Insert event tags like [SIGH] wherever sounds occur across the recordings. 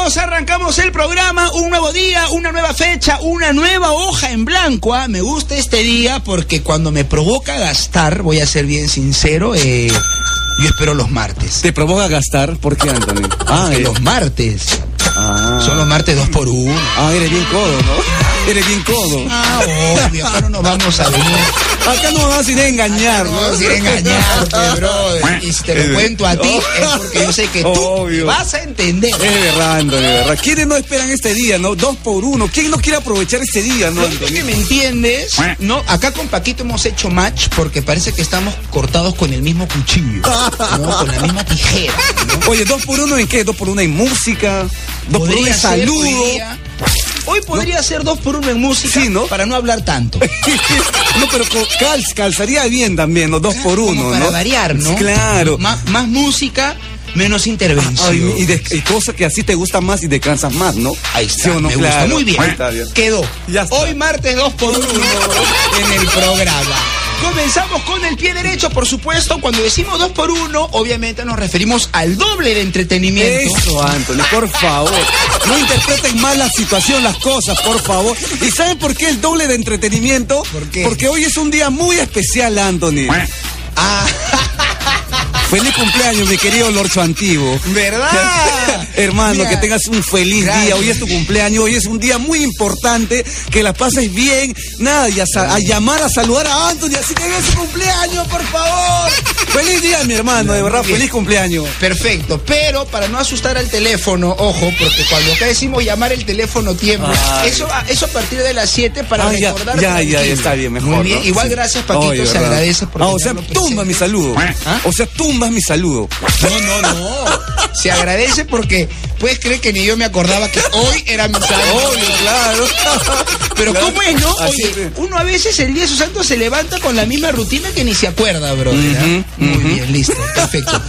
Arrancamos, arrancamos el programa, un nuevo día, una nueva fecha, una nueva hoja en blanco. ¿ah? Me gusta este día porque cuando me provoca gastar, voy a ser bien sincero, eh, yo espero los martes. ¿Te provoca gastar? ¿Por qué, Anthony? Ah, los martes. Ah. Son los martes dos por uno. Ah, eres bien codo, ¿no? Eres bien codo. Ah, obvio, acá no nos vamos a venir. Acá no vamos a ir a engañar, No ¿no? vamos a ir a engañarte, brother. Y si te lo cuento a ti, es porque yo sé que tú Obvio. vas a entender. Es verdad, Anthony, de verdad. ¿Quiénes no esperan este día, no? Dos por uno. ¿Quién no quiere aprovechar este día, no, sé que me entiendes, no, acá con Paquito hemos hecho match porque parece que estamos cortados con el mismo cuchillo, ¿no? con la misma tijera. ¿no? Oye, dos por uno en qué? Dos por uno en música, dos por uno en saludo. Hoy, podría ser dos por uno en música Sí, ¿no? para no hablar tanto. [LAUGHS] no, pero cal- calzaría bien también, ¿no? Dos por uno, Como para ¿no? variar, ¿no? Claro. Más, más música, menos intervención. Y, de- y cosas que así te gustan más y descansas más, ¿no? Ahí está, ¿Sí o no? me gusta. Claro. Muy bien. Ahí está bien. Quedó. Ya está. Hoy martes 2 por 1 en el programa. Comenzamos con el pie derecho, por supuesto. Cuando decimos 2 por 1 obviamente nos referimos al doble de entretenimiento. Eso, Anthony, por favor. No interpreten mal la situación, las cosas, por favor. ¿Y saben por qué el doble de entretenimiento? ¿Por qué? Porque hoy es un día muy especial, Anthony. Ah, [LAUGHS] Feliz cumpleaños, mi querido Lorcho Antiguo. ¿verdad? [LAUGHS] Hermano, Mira, que tengas un feliz gracias. día. Hoy es tu cumpleaños, hoy es un día muy importante, que la pases bien. Nada, y a, llamar, a saludar a Anthony, así que es su cumpleaños, por favor. [LAUGHS] feliz día, mi hermano, de verdad, bien. feliz cumpleaños. Perfecto, pero para no asustar al teléfono, ojo, porque cuando acá decimos llamar el teléfono tiembla, Ay. eso, a- eso a partir de las 7 para Ah, ya, recordar. ya, ya, tranquilo. está bien, mejor. Muy bien, ¿no? igual Sí. gracias Paquito, Oye, se agradece por Ah, o sea, tumba mi saludo. ¿Ah? O sea, tumbas mi saludo. No, no, no. Se agradece porque puedes creer que ni yo me acordaba que hoy era mi. Obvio, claro. Pero Claro. ¿cómo es, no? Oye, uno a veces el día de su santo se levanta con la misma rutina que ni se acuerda, bro. Ujú, Muy bien, listo, perfecto.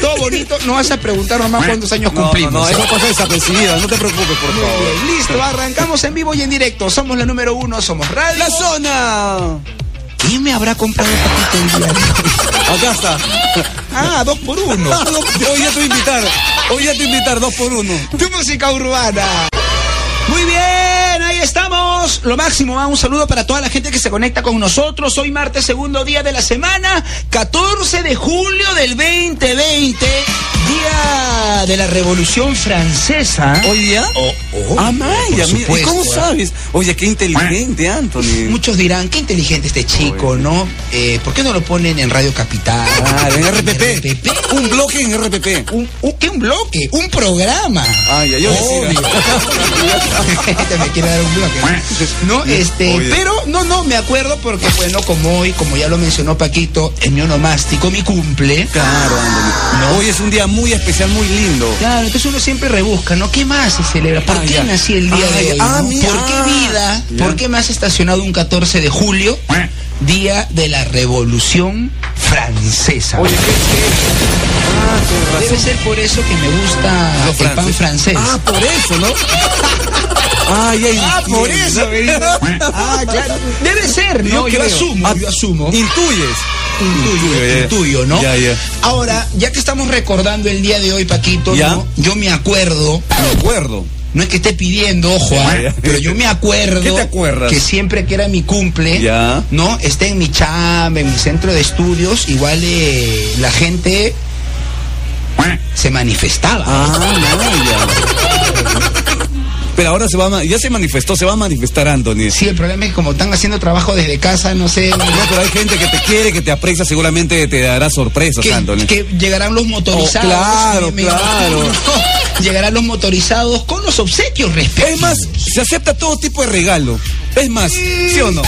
Todo bonito, no vas a preguntar nomás cuántos años No, cumplimos. no, no, ¿eh? eso pasa desapercibida, no te preocupes, por Muy favor. bien, listo, arrancamos en vivo y en directo. Somos la número uno, somos Radio. ¡La zona! ¿Quién me habrá comprado Paquito el día? Acá está. Ah, dos por uno. Hoy ya te voy a invitar. Hoy ya te voy a invitar dos por uno. Tu música urbana. Muy bien, ahí estamos. Lo máximo, ¿ah? un saludo para toda la gente que se conecta con nosotros. Hoy martes, segundo día de la semana, 14 de julio del 2020, día de la Revolución Francesa. ¿Hoy día? Oh, oh, ah, Maya, mira, ¿y supuesto, cómo ¿ah? sabes? Oye, qué inteligente, Anthony. Muchos dirán, qué inteligente este chico, ¿no? Eh, ¿Por qué no lo ponen en Radio Capital? En RPP. RPP. Un bloque en RPP. Un, un- ¿Qué un bloque? Un programa. Ay, ya, yo Obvio. [LAUGHS] me quiere dar un bloque. No, este, Oye. pero no, no, me acuerdo porque, bueno, como hoy, como ya lo mencionó Paquito, en mi onomástico, mi cumple. Claro, Anthony. Hoy es un día muy especial, muy lindo. Claro, entonces uno siempre rebusca, ¿no? ¿Qué más se celebra? ¿Por Ah, qué ya. nací el día Ah, de hoy? Ah, no? mira. ¿Por qué Ah, vida? ya. ¿Por qué me has estacionado un 14 de julio? Día de la Revolución Francesa. Oye, qué Ah, qué Debe ser por eso que me gusta el pan francés. Ah, por eso, ¿no? Ay, ay, Ah, por eso. Ah, claro. Debe ser, ¿no? Yo, creo. asumo, Ah, yo asumo. Intuyes. Intuyo, intuyo, ¿no? Ahora, ya que estamos recordando el día de hoy, Paquito, Ya. ¿no? yo me acuerdo, Me acuerdo. no es que esté pidiendo, ojo, ¿ah? pero yo me acuerdo ¿Qué te acuerdas? que siempre que era mi cumple, Ya. ¿no? Esté en mi chamba, en mi centro de estudios, igual eh, la gente se manifestaba. Ah, no, ya. Pero ahora se va a, ya se manifestó, se va a manifestar Anthony. Sí, el problema es que como están haciendo trabajo desde casa, no sé, No, pero hay gente que te quiere, que te aprecia, seguramente te dará sorpresas, que, Anthony. que llegarán los motorizados. Oh, claro, me- claro. [LAUGHS] Llegarán los motorizados con los obsequios respectivos. Es más, se acepta todo tipo de regalo. Es más, ¿sí o no?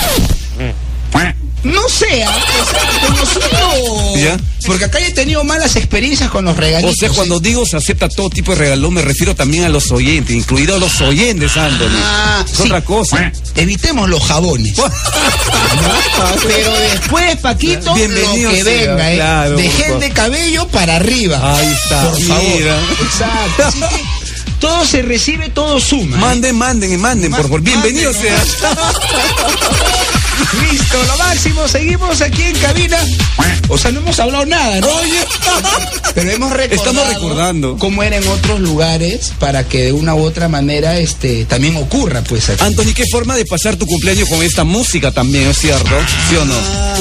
No sea, o sea, conociendo. ¿Ya? Porque acá he tenido malas experiencias con los O regalitos. sea, cuando digo se acepta todo tipo de regalo, me refiero también a los oyentes, incluidos los oyentes, Anthony. Ah, es sí. otra cosa. Evitemos los jabones. [LAUGHS] Pero después, Paquito, Bienvenido lo que sea, venga, ¿eh? claro, Dejen favor. de cabello para arriba. Ahí está, Por favor. mira. Exacto. Así que todo se recibe, todo suma. ¿eh? Manden, manden y manden, por favor. Bienvenido Manden, sea. [LAUGHS] [LAUGHS] Listo, lo máximo. Seguimos aquí en cabina. O sea, no hemos hablado nada, ¿no? Oye, [LAUGHS] Pero hemos recordado Estamos recordando. cómo era en otros lugares para que de una u otra manera este también ocurra, pues aquí. Anthony, qué forma de pasar tu cumpleaños con esta música también, ¿es cierto? ¿Sí o no?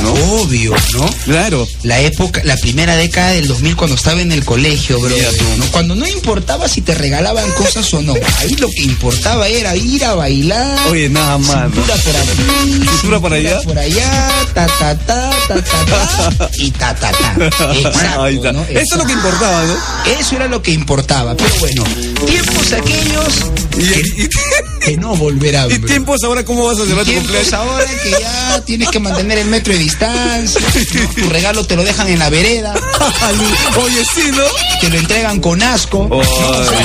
¿No? Obvio, ¿no? Claro. La época, la primera década del 2000 cuando estaba en el colegio, bro. Mira tú. ¿no? Cuando no importaba si te regalaban cosas o no. Ahí lo que importaba era ir a bailar. Oye, nada más. Cintura por aquí. Cintura por allá. Por allá, ta, ta, ta, ta, ta, ta, y ta, ta, ta. Exacto, Ahí está. ¿no? Eso es lo que Exacto. importaba, ¿no? Eso era lo que importaba. Pero bueno, tiempos aquellos Y, y- que no volverán. [LAUGHS] y tiempos ahora, ¿cómo vas a celebrar tu cumpleaños? ahora que ya tienes que mantener el metro de distancia, ¿no? tu regalo te lo dejan en la vereda, [LAUGHS] Oye, sí, ¿no? te lo entregan con asco, ¿no? [LAUGHS] O sea,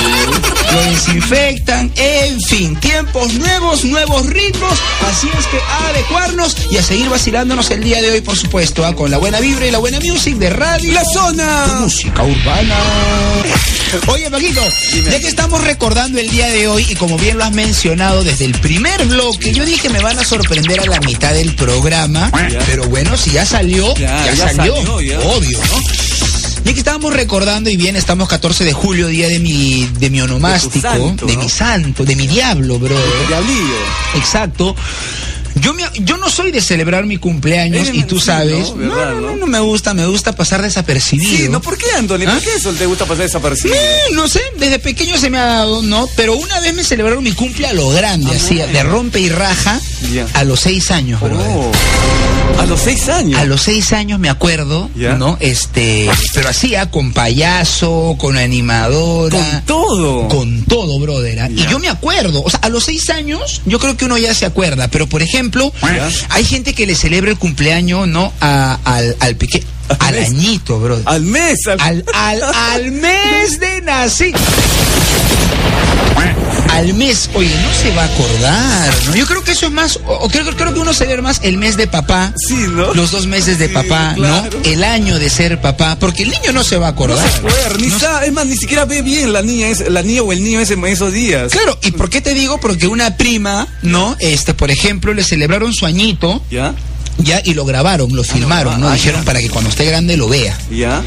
lo desinfectan, en fin, tiempos nuevos, nuevos ritmos, así es que a adecuarnos y a seguir vacilándonos el día de hoy, por supuesto, ¿ah? con la buena vibra y la buena music de radio. La zona. Música urbana. Oye, Paquito, ya que estamos recordando el día de hoy y como bien lo has mencionado desde el primer bloque, yo dije me van a sorprender a la mitad del programa, pero bueno, si ya salió, Ya, ya, ya salió, salió, ya. obvio, ¿no? Ya que estábamos recordando y bien, estamos 14 de julio, día de mi, de mi onomástico, de, santo, ¿no? mi santo, de mi diablo, bro. Diablillo. Exacto. Yo, me, yo no soy de celebrar mi cumpleaños Eres y tú sabes. ¿no? No, ¿Verdad, no, no, no? no me gusta, me gusta pasar desapercibido. Sí, ¿no? ¿Por qué, Anthony? ¿Ah? ¿Por qué eso te gusta pasar desapercibido? Mm, No sé, desde pequeño se me ha dado, ¿no? Pero una vez me celebraron mi cumple a lo grande, así, de rompe y raja, Ya. a los seis años, brother. Oh. A los seis años. A los seis años me acuerdo, Ya. ¿no? Este, pero hacía con payaso, con animadora. Con todo. Con todo, brother. ¿ah? Y yo me acuerdo, o sea, a los seis años, yo creo que uno ya se acuerda, pero por ejemplo, Ya. hay gente que le celebra el cumpleaños, ¿no? A- al, al pequeño, al añito, brother. Al mes. Al... Al, al, al mes de nacido. Al mes, oye, no se va a acordar, ¿no? Yo creo que eso es más, o, creo, creo que uno celebra más el mes de papá, Sí, ¿no? los dos meses de Sí, papá, claro. ¿no? El año de ser papá, porque el niño no se va a No acordar. se acuerda, ni No se- sabe, es más, ni siquiera ve bien la niña, es, la niña o el niño ese, esos días. Claro, ¿y por qué te digo? Porque una prima, ¿no? Este, por ejemplo, le celebraron su añito, ¿Ya? ya, y lo grabaron, lo filmaron, grabaron, ¿no? ah, Dijeron ya. para que cuando esté grande lo vea. ¿Ya?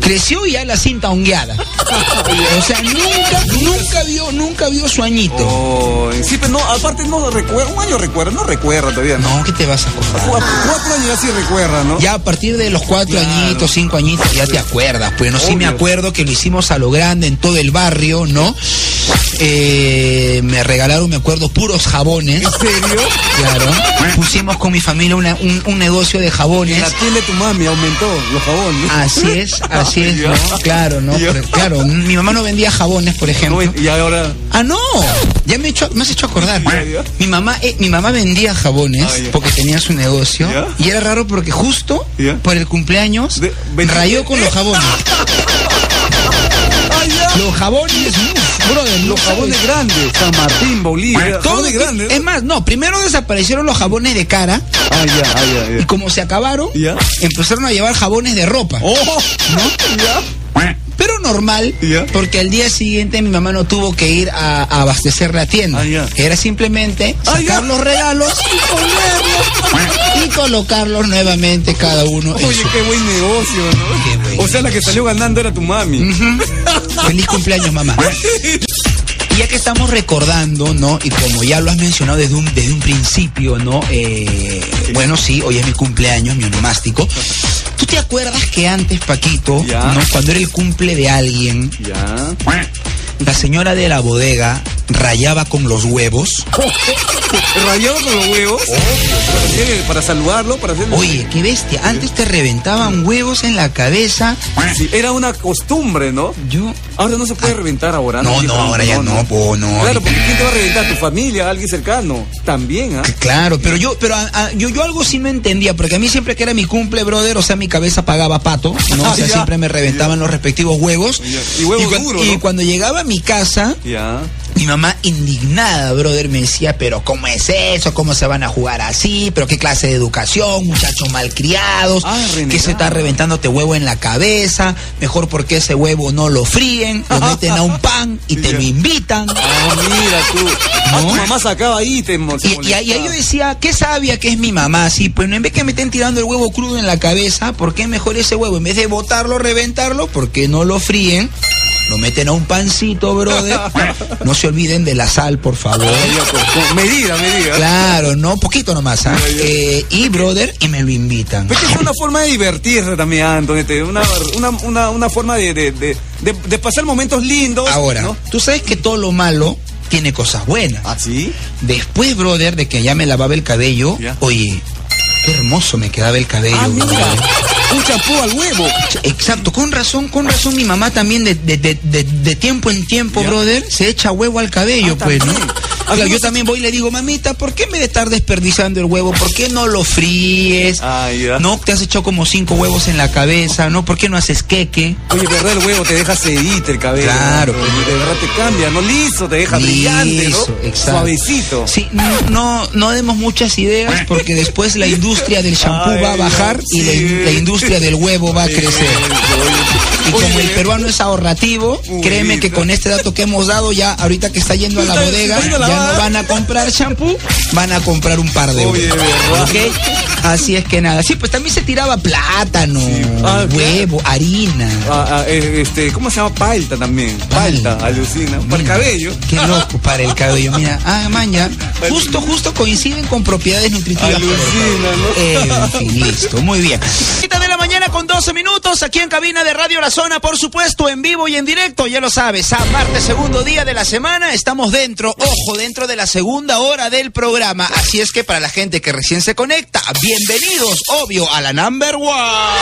Creció ya la cinta hongueada. o sea, nunca, nunca vio, nunca vio su añito. Oh, sí, pero no, aparte no recuerda, un año recuerda, no recuerda todavía, ¿no? No, ¿qué te vas a acordar? Cuatro, cuatro años ya sí recuerda, ¿no? Ya a partir de los cuatro Claro. añitos, cinco añitos, ya te acuerdas. Pues no, sí me acuerdo que lo hicimos a lo grande en todo el barrio, ¿no? Eh, me regalaron, me acuerdo, puros jabones. ¿En serio? Claro. Pusimos con mi familia una- un, un negocio de jabones. la tienda de tu mami aumentó los jabones. Así es, así es, [LAUGHS] Ya. ¿no? Claro, ¿no? [LAUGHS] Pero, claro, mi mamá no vendía jabones, por ejemplo. Y ahora, Ah, no, ya me, he hecho- me has hecho acordar. Mi mamá, eh, mi mamá vendía jabones Ah, porque tenía su negocio y era raro porque justo Ya. por el cumpleaños De- rayó con los [LAUGHS] jabones. Los jabones, brother, Los jabones grandes, San Martín, Bolivia, Todo jabones grandes. Es más, no, primero desaparecieron los jabones de cara Ah, ya, ah, ya, y ya. como se acabaron, Ya. empezaron a llevar jabones de ropa. ¡Oh! ¿No? ¿Ya? Pero normal, porque al día siguiente mi mamá no tuvo que ir a, a abastecer la tienda. Ah. Era simplemente Ah, sacar los regalos y ponerlos y colocarlos nuevamente cada uno en Oye, su... qué buen negocio, ¿no? Qué buen o sea, la que salió ganando era tu mami. [LAUGHS] Feliz cumpleaños, mamá. [LAUGHS] Y ya que estamos recordando, ¿no? Y como ya lo has mencionado desde un, desde un principio, ¿no? Eh, bueno, sí, hoy es mi cumpleaños, mi onomástico. ¿Tú te acuerdas que antes, Paquito, Ya. ¿no? Cuando era el cumple de alguien, Ya. la señora de la bodega rayaba con los huevos? [LAUGHS] ¿Rayado con los huevos? Para, hacer- para saludarlo, para hacer... Oye, qué bestia. Antes te reventaban huevos en la cabeza. Sí, era una costumbre, ¿no? Yo. Ahora no se puede reventar ahora. No, no, ahora ya no, po, no. Claro, porque ¿quién te va a reventar? ¿Tu familia? ¿Alguien cercano? También, ¿ah? Claro, pero yo, pero a- a- yo, yo algo sí no entendía, porque a mí siempre que era mi cumple, brother, o sea, mi cabeza pagaba pato, ¿no? O sea, Ya. siempre me reventaban los respectivos huevos. Ya. Y huevos y ¿no? cuando llegaba a mi casa, Ya. Mi mamá indignada, brother, me decía, pero ¿cómo es eso? ¿Cómo se van a jugar así? ¿Pero qué clase de educación? Muchachos malcriados. Ah, renegada. que se está reventándote huevo en la cabeza. Mejor porque ese huevo no lo fríen, lo meten a un [LAUGHS] pan y te lo invitan. Ah, mira tú. [LAUGHS] Ah, tu mamá sacaba ahí te se Y, y ahí- y ahí yo decía, qué sabia que es mi mamá, sí, pues en vez que me estén tirando el huevo crudo en la cabeza, ¿por qué mejor ese huevo? En vez de botarlo, reventarlo, porque no lo fríen, lo meten a un pancito, brother. No se olviden de la sal, por favor. Medida, medida. Claro, no, poquito nomás, ¿ah? Eh, y brother, y me lo invitan. Es que es una forma de divertirse también, Anthony. te- Una, una, una, una forma de, de, de, pasar momentos lindos. Ahora, ¿no? tú sabes que todo lo malo tiene cosas buenas. ¿Ah, sí? Después, brother, de que ya me lavaba el cabello, oye, qué hermoso me quedaba el cabello. Ah, mira. Un champú al huevo. Exacto, con razón, con razón mi mamá también de, de, de, de- de tiempo en tiempo, Ya. brother, se echa huevo al cabello, Ah, pues, ¿no? Claro, yo también voy y le digo, mamita, ¿por qué vez de estar desperdiciando el huevo, por qué no lo fríes? Ah. No, te has hecho como cinco huevos en la cabeza, ¿no? ¿Por qué no haces queque? Oye, verdad, el huevo te deja sedito el cabello. Claro, ¿no? De verdad te cambia, ¿no? Liso, te deja brillante, ¿no? Liso, exacto. Suavecito. Sí, no, no, no demos muchas ideas porque después la industria del shampoo Ay, va a bajar y la, la industria del huevo va a crecer. Y como el peruano es ahorrativo, créeme que con este dato que hemos dado, ya ahorita que está yendo a la bodega, ya van a comprar shampoo, van a comprar un par de Oye, huevos. ¿verdad? Así es que nada. Sí, pues también se tiraba plátano, Ah, huevo, harina. Ah, ah, eh, este, ¿cómo se llama? Palta también. Palta, Palta. alucina. Para el Mira, cabello. Qué loco para el cabello. Mira, [LAUGHS] ah, maña, justo, justo coinciden con propiedades nutritivas. Alucina, ¿no? En fin, [LAUGHS] listo, muy bien. Cita de la mañana con 12 minutos, aquí en cabina de Radio La Zona, por supuesto, en vivo y en directo, ya lo sabes, a martes, segundo día de la semana, estamos dentro, ojo, dentro de la segunda hora del programa, así es que para la gente que recién se conecta, bienvenidos, obvio, a la number one. Ah,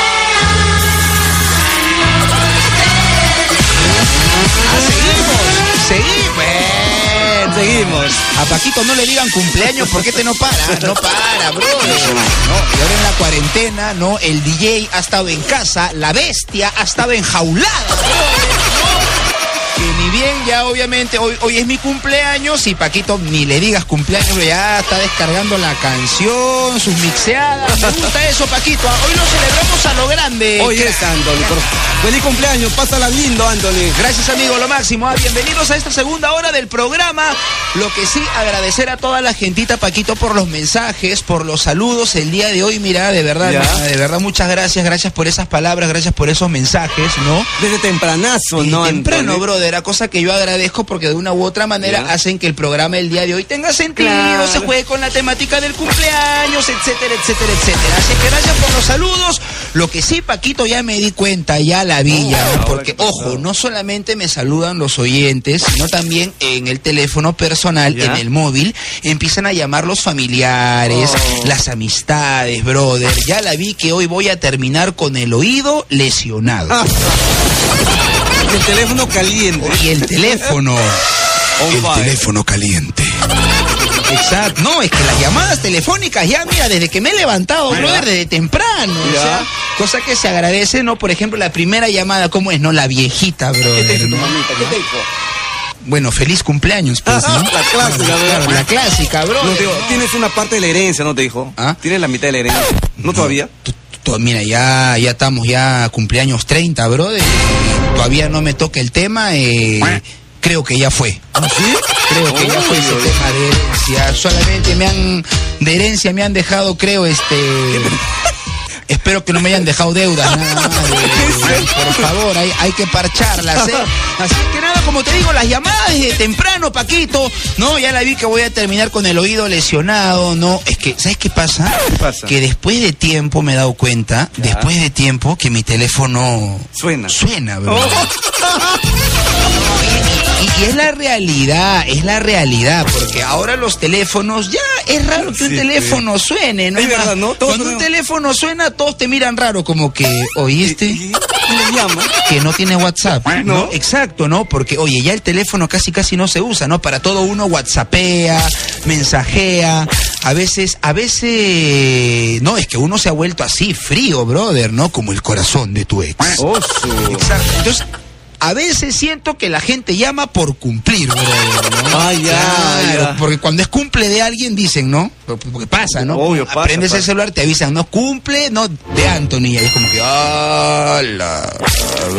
seguimos, seguimos. Seguimos. A Paquito no le digan cumpleaños porque este no para, no para, bro. No, y ahora en la cuarentena, ¿no? El DJ ha estado en casa, la bestia ha estado enjaulada, bro. Bien ya obviamente hoy, hoy es mi cumpleaños y Paquito ni le digas cumpleaños, pero ya está descargando la canción, sus mixeadas. Me gusta eso, Paquito. Hoy lo celebramos a lo grande. Hoy es Anthony. por- Feliz cumpleaños, pásala lindo, Anthony. Gracias amigo, lo máximo. Ah, bienvenidos a esta segunda hora del programa. Lo que sí, agradecer a toda la gentita, Paquito, por los mensajes, por los saludos el día de hoy. Mira, de verdad, mira, de verdad, muchas gracias. Gracias por esas palabras, gracias por esos mensajes, ¿no? Desde tempranazo, Y ¿no, temprano, Anthony? brother, a cosa que yo agradezco porque de una u otra manera hacen que el programa el día de hoy tenga sentido, Claro. se juegue con la temática del cumpleaños, etcétera, etcétera, etcétera. Así que gracias por los saludos. Lo que sí, Paquito, ya me di cuenta, ya la vi, Oh, porque, ojo, no solamente me saludan los oyentes, sino también en el teléfono personal, en el móvil, empiezan a llamar los familiares, Oh. las amistades, brother. Ya la vi que hoy voy a terminar con el oído lesionado. Ah. [LAUGHS] El teléfono caliente. Y el teléfono. [LAUGHS] On el teléfono caliente. Exacto. No, es que las llamadas telefónicas ya, mira, desde que me he levantado, brother, desde temprano. O sea, cosa que se agradece, ¿no? Por ejemplo, la primera llamada, ¿cómo es? No, la viejita, ¿Qué te brother. dijo tu ¿no? mamita? ¿Qué te dijo? Bueno, feliz cumpleaños, pues, ¿no? La clásica, Claro, la clásica, bro. No, te digo, tienes una parte de la herencia, ¿no te dijo? ¿Ah? Tienes la mitad de la herencia. ¿No, todavía? Mira, ya, ya estamos ya cumpleaños 30, brother. y todavía no me toca el tema. eh, creo que ya fue. ¿Ah, sí? Creo que ya fue ese tema de herencia. Solamente me han, de herencia me han dejado, creo, este... [LAUGHS] Espero que no me hayan dejado deudas, nada más. [LAUGHS] eh, por favor, hay, hay que parcharlas, ¿eh? Así que nada, como te digo, las llamadas desde temprano, Paquito, ¿no? Ya la vi que voy a terminar con el oído lesionado, ¿no? Es que, ¿sabes qué pasa? ¿Qué pasa? Que después de tiempo me he dado cuenta, Ya. después de tiempo, que mi teléfono Suena. suena, bro. Oh. [LAUGHS] Y, y es la realidad, es la realidad, porque ahora los teléfonos, ya es raro que un Sí, teléfono suene, ¿no? Es verdad, ¿no? Todos Cuando un teléfono suena, todos te miran raro, como que, ¿Y, ¿oíste? y- y le llama? que no tiene WhatsApp, ¿no? ¿No? Exacto, ¿no? Porque, oye, ya el teléfono casi casi no se usa, ¿no? Para todo uno WhatsAppea, mensajea, a veces, a veces, no, es que uno se ha vuelto así, frío, brother, ¿no? Como el corazón de tu ex. Oh, su- Exacto. Entonces, a veces siento que la gente llama por cumplir, brother, ¿no? Ah, ya, Claro, ya. Porque cuando es cumple de alguien dicen, ¿no? Porque pasa, ¿no? Obvio, pasa, Aprendes el celular, te avisan, no cumple, no, de Anthony. Y es como que, ¡ah, la,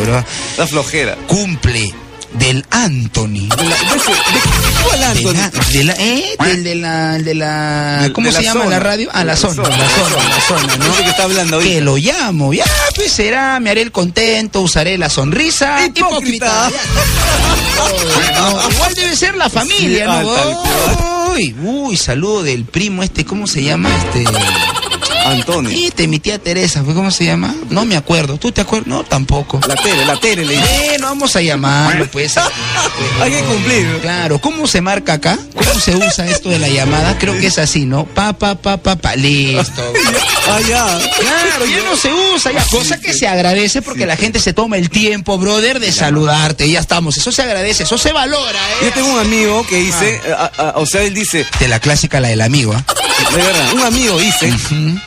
bro! La flojera. Cumple del Anthony. De la- de ese- de- ¿Cuál De Anthony? la, de la, ¿eh? Del de la, de la, ¿cómo se la llama zona. la radio? Ah, la zona, la zona, la zona, ¿no? Que está hablando ahorita. Que lo llamo, ya, pues será, me haré el contento, usaré la sonrisa. Hipócrita. Ya. No, igual debe ser la familia, Sí, ah, ¿no? cual. Uy, uy, saludo del primo este, ¿cómo se llama? Este. Antonio. Este, mi tía Teresa, ¿fue ¿cómo se llama? No me acuerdo. ¿Tú te acuerdas? No, tampoco. La tele, la tele le. Eh, no vamos a llamarlo, pues. [LAUGHS] Hay que cumplir. Claro, ¿cómo se marca acá? ¿Cómo se usa esto de la llamada? Creo que es así, ¿no? Pa, pa, pa, pa, pa, listo. [LAUGHS] Ah, ya. Claro, ya no se usa, ya, cosa que se agradece porque la gente se toma el tiempo, brother, de saludarte, ya estamos, eso se agradece, eso se valora, Yo ¿eh? tengo un amigo que dice, Ah. a- a- o sea, él dice, De la clásica, la del amigo, ¿ah? De verdad, un amigo dice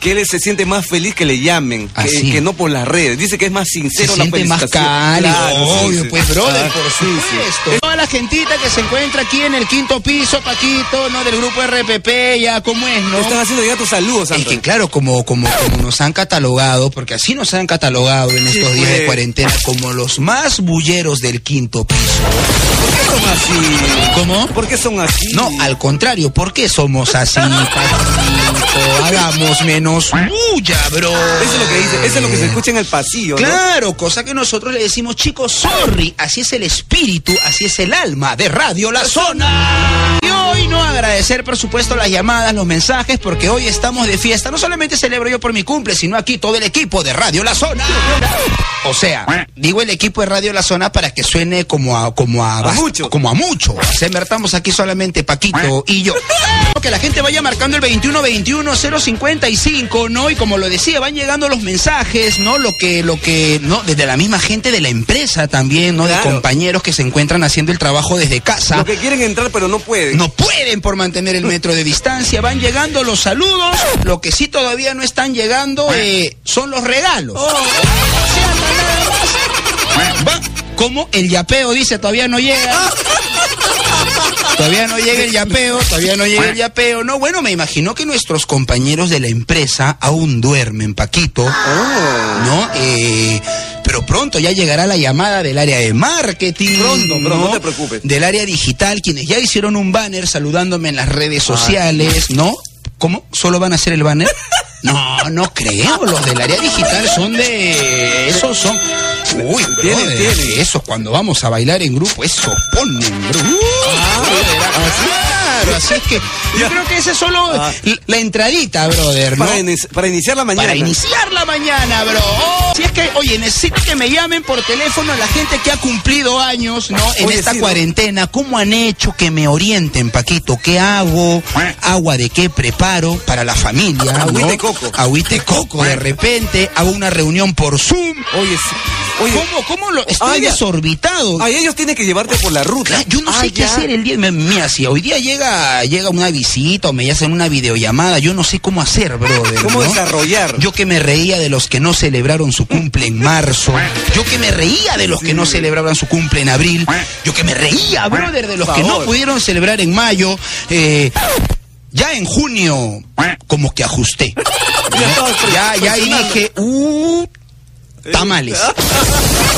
que él se siente más feliz que le llamen, que, Así. que no por las redes. Dice que es más Se sincero la siente más cálido, Claro, sí, obvio, sí. pues, brother, Ah, por sí, sí. supuesto. Toda la gentita que se encuentra aquí en el quinto piso, Paquito, ¿no? Del grupo RPP, ya, ¿cómo es, no? Te están haciendo llegar tus saludos, Es que Antonio. claro, como, como, como nos han catalogado, porque así nos han catalogado en estos días de pues. cuarentena, como los más bulleros del quinto piso. ¿Por qué son así? ¿Cómo? ¿Por qué son así? No, al contrario, ¿por qué somos así, Paquito? Hagamos menos bulla, bro. Eso es lo que dice, eso es lo que se escucha en el pasillo, ¿no? Claro, cosa que nosotros le decimos, chicos, sorry, así es el espíritu, así es el alma de Radio La Zona. Y hoy no agradecer, por supuesto, las llamadas, los mensajes, porque hoy estamos de fiesta. No solamente celebro yo por mi cumple, sino aquí todo el equipo de Radio La Zona. O sea, digo el equipo de Radio La Zona para que suene como a, como a, mucho. como a mucho. Se invertamos aquí solamente Paquito y yo. [LAUGHS] Que la gente vaya marcando el 2121-055, ¿no? Y como lo decía, van llegando los mensajes, ¿no? Lo que, lo que, ¿no? Desde la misma gente de la empresa también, ¿no? De compañeros que se encuentran haciendo el trabajo desde casa. Los que quieren entrar pero no pueden. No pueden por mantener el metro de distancia. Van llegando los saludos. Lo que sí todavía no están llegando eh, son los regalos. Oh. Se anda nada más. Va, como el yapeo dice, todavía no llega. [LAUGHS] Todavía no llega el yapeo, todavía no llega el yapeo. No, bueno, me imagino que nuestros compañeros de la empresa aún duermen, Paquito. Oh. ¿No? Eh, pero pronto ya llegará la llamada del área de marketing. Pronto, pronto, no te preocupes. Del área digital, quienes ya hicieron un banner saludándome en las redes sociales, ¿no? ¿Cómo? ¿Solo van a hacer el banner? [LAUGHS] No, no creo. Los del área digital son de. Esos son. Uy, Tienen, brother, tienen. Eso cuando vamos a bailar en grupo, eso ponen, bro. Ah, Claro, así es que yo creo que esa es solo Ah. la entradita, brother, ¿no? Para, para iniciar la mañana. Para iniciar la mañana, bro. Oh, si es que, oye, necesito que me llamen por teléfono la gente que ha cumplido años, ¿no? En Oye, esta sí, ¿no? cuarentena. ¿Cómo han hecho que me orienten, Paquito? ¿Qué hago? ¿Agua de qué preparo para la familia? ¿no? Coco. Coco. De repente hago una reunión por Zoom. Oye, sí. Oye, ¿Cómo, cómo lo? Estoy Ah, desorbitado. ay, ellos tienen que llevarte por la ruta. Claro, Yo no Ah, sé qué hacer el día. Mira, si hoy día llega, llega una visita o me hacen una videollamada, yo no sé cómo hacer, brother. ¿Cómo ¿no? desarrollar? Yo que me reía de los que no celebraron su cumple en marzo. Yo que me reía de los que no celebraban su cumple en abril. Yo que me reía, brother, de los que no pudieron celebrar en mayo. Eh, ya en junio, como que ajusté. Ya Ya, ya ahí dije, uh, tamales. [LAUGHS]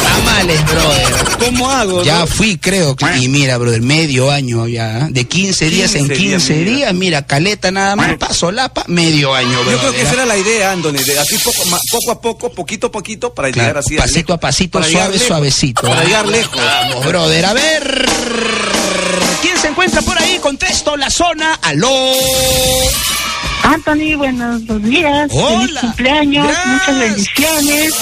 Tamales, brother. ¿Cómo hago? Ya no? fui, creo. que- Y mira, brother, medio año ya. De 15 días en 15 15 días, días, mira. caleta nada más, paso lapa, medio año, Yo brother. creo que esa era la idea, Anthony, de así poco, ma- poco a poco, poquito a poquito, para Claro, llegar así. pasito a pasito, para suave, lejos, suavecito. Para llegar lejos. Vamos, brother. A ver. ¿Quién se encuentra por ahí? Contesto la zona. Aló. Anthony, buenos días. Feliz Hola. cumpleaños, Gracias. muchas bendiciones.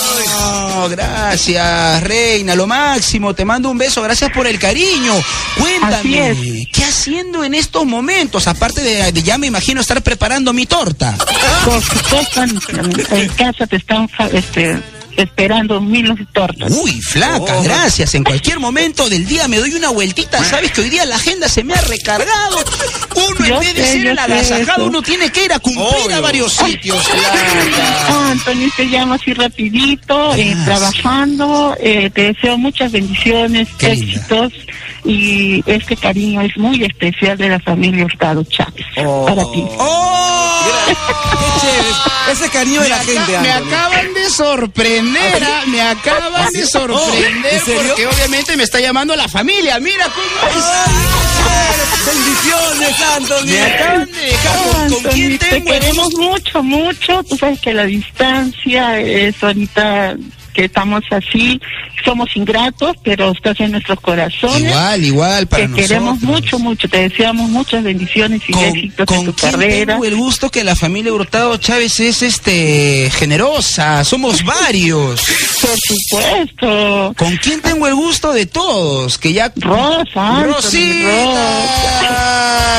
Oh, gracias, reina, lo máximo. Te mando un beso, gracias por el cariño. Cuéntame. ¿qué haciendo en estos momentos? Aparte de, de ya me imagino estar preparando mi torta. Por supuesto, en, en casa te están este, esperando miles de tortas. Uy, flaca, Oh. gracias. En cualquier momento del día me doy una vueltita. Sabes que hoy día la agenda se me ha recargado. Uno Yo en vez de ser el agasajado, uno tiene que ir a cumplir a varios sitios. Antonio, te llamo así rapidito, eh, trabajando, eh, te deseo muchas bendiciones, Qué linda. éxitos y este cariño es muy especial de la familia Hurtado Chávez Oh. para ti. ¡Oh! Qué chévere. Ese cariño de la gente, me acaban de sorprender, ah, me acaban de sorprender ¿en serio? porque obviamente me está llamando la familia. Mira cómo es. Bendiciones, Anthony. Me acaban de dejar con, con Anthony, quién te queremos mucho, mucho. Tú sabes que la distancia es ahorita que estamos así, somos ingratos, pero estás en nuestros corazones. Igual, igual para te nosotros. queremos mucho, mucho. Te deseamos muchas bendiciones y con, éxitos con en tu quién carrera. tengo el gusto que la familia Hurtado Chávez es este generosa, somos [LAUGHS] varios. Por supuesto. ¿Con quién tengo el gusto de todos? Que ya Rosa, Rosita,